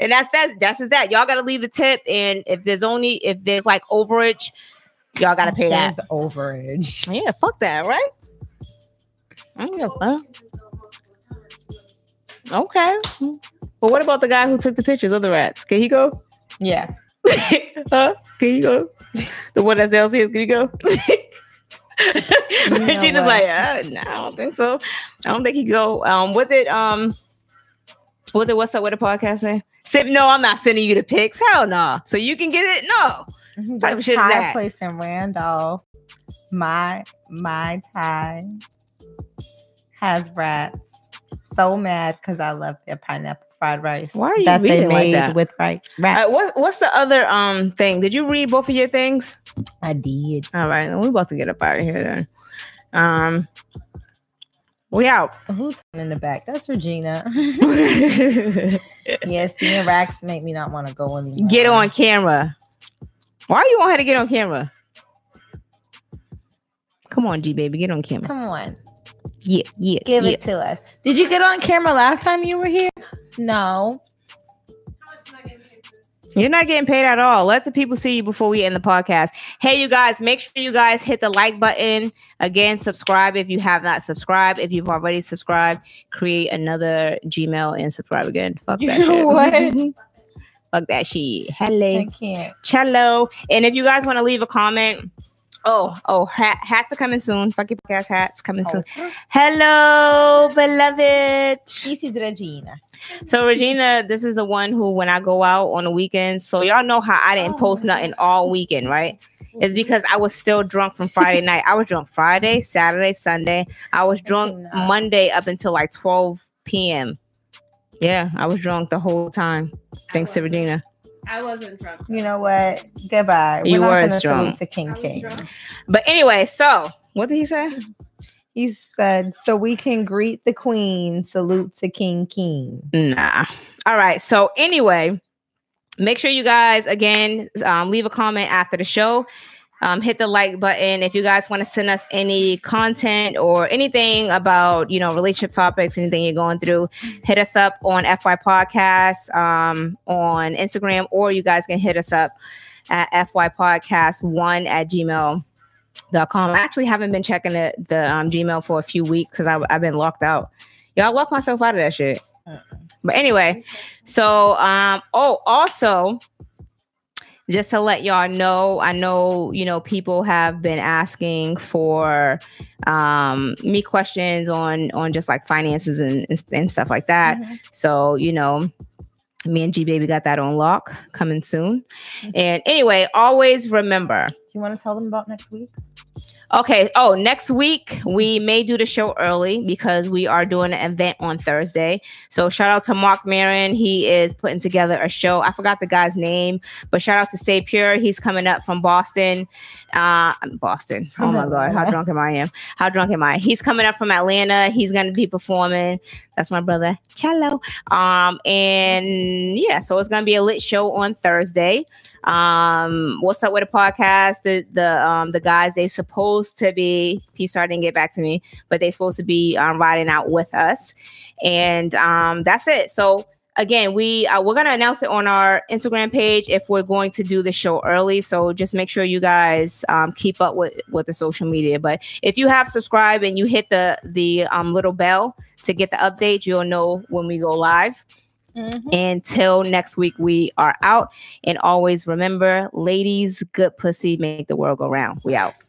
and that's that. That's just that. Y'all got to leave the tip, and if there's only if there's like overage, y'all got to pay that. Overage. Yeah, fuck that, right? I don't give a fuck. Okay. But what about the guy who took the pictures of the rats? Can he go? Yeah. (laughs) huh? Can you go? (laughs) The one that's downstairs, can you go? (laughs) Regina's what? like, uh, no, I don't think so. I don't think he go. Um, what did um, what did what's up with the podcast say? Sip, no, I'm not sending you the pics. Hell no. So you can get it? No. Type of shit is that? place in Randolph. My my Thai has rats. So mad because I love their pineapple fried rice. Why are you that they reading like made that? with right Uh, what what's the other um thing? Did you read both of your things? I did. All right, we're about to get up out of here then. Um, we out. Who's in the back? That's Regina. (laughs) yes, seeing racks make me not want to go anymore. Get on camera. Why are you want her to get on camera? Come on, G baby, get on camera. Come on, Yeah, yeah, give yeah. it to us. Did you get on camera last time you were here? No. How much am I getting paid for this? You're not getting paid at all. Let the people see you before we end the podcast. Hey, you guys, make sure you guys hit the like button. Again, subscribe if you have not subscribed. If you've already subscribed, create another Gmail and subscribe again. Fuck that You (laughs) shit. what? Fuck that shit. Hello. I can't. cello. And if you guys want to leave a comment, oh, oh, hat, hats are coming soon. Fuck your podcast hats coming soon. Oh. Hello, beloved. This is Regina. So Regina, this is the one who, when I go out on the weekends, so y'all know how I didn't post Oh. nothing all weekend, right? It's because I was still drunk from Friday night. I was drunk Friday, Saturday, Sunday. I was drunk. Monday up until like 12 p.m. Yeah, I was drunk the whole time. Thanks to oh, Regina. I wasn't drunk. You know what? Goodbye. You We're not were gonna strong. salute to King King. But anyway, so what did he say? He said, "So we can greet the Queen. Salute to King King." Nah. All right. So anyway, make sure you guys again um, leave a comment after the show. Um, hit the like button if you guys want to send us any content or anything about you know relationship topics, anything you're going through. Hit us up on FY Podcast um, on Instagram, or you guys can hit us up at FY Podcast one at gmail. Dot com. I actually haven't been checking the, the um, Gmail for a few weeks because I've been locked out. Y'all locked myself out of that shit. But anyway, so um oh also just to let y'all know, I know you know people have been asking for um me questions on on just like finances and and, stuff like that. Mhm. So, you know, me and G Baby got that on lock coming soon. Mm-hmm. And anyway, always remember you want to tell them about next week? Okay. Oh, next week we may do the show early because we are doing an event on Thursday. So shout out to Mark Marin. He is putting together a show. I forgot the guy's name, but shout out to Stay Pure. He's coming up from Boston. Uh, Boston. Oh my (laughs) God, how drunk am I? Am how drunk am I? He's coming up from Atlanta. He's going to be performing. That's my brother, Cello. Um, and yeah, so it's going to be a lit show on Thursday um what's up with the podcast the the um the guys they supposed to be he started didn't get back to me but they supposed to be um riding out with us. And um that's it. So again we uh, we're gonna announce it on our instagram page if we're going to do the show early. So just make sure you guys um, keep up with with the social media. But if you have subscribed and you hit the the um little bell to get the update you'll know when we go live Mm-hmm. Until next week, we are out. And always remember, ladies, good pussy make the world go round. We out. (laughs)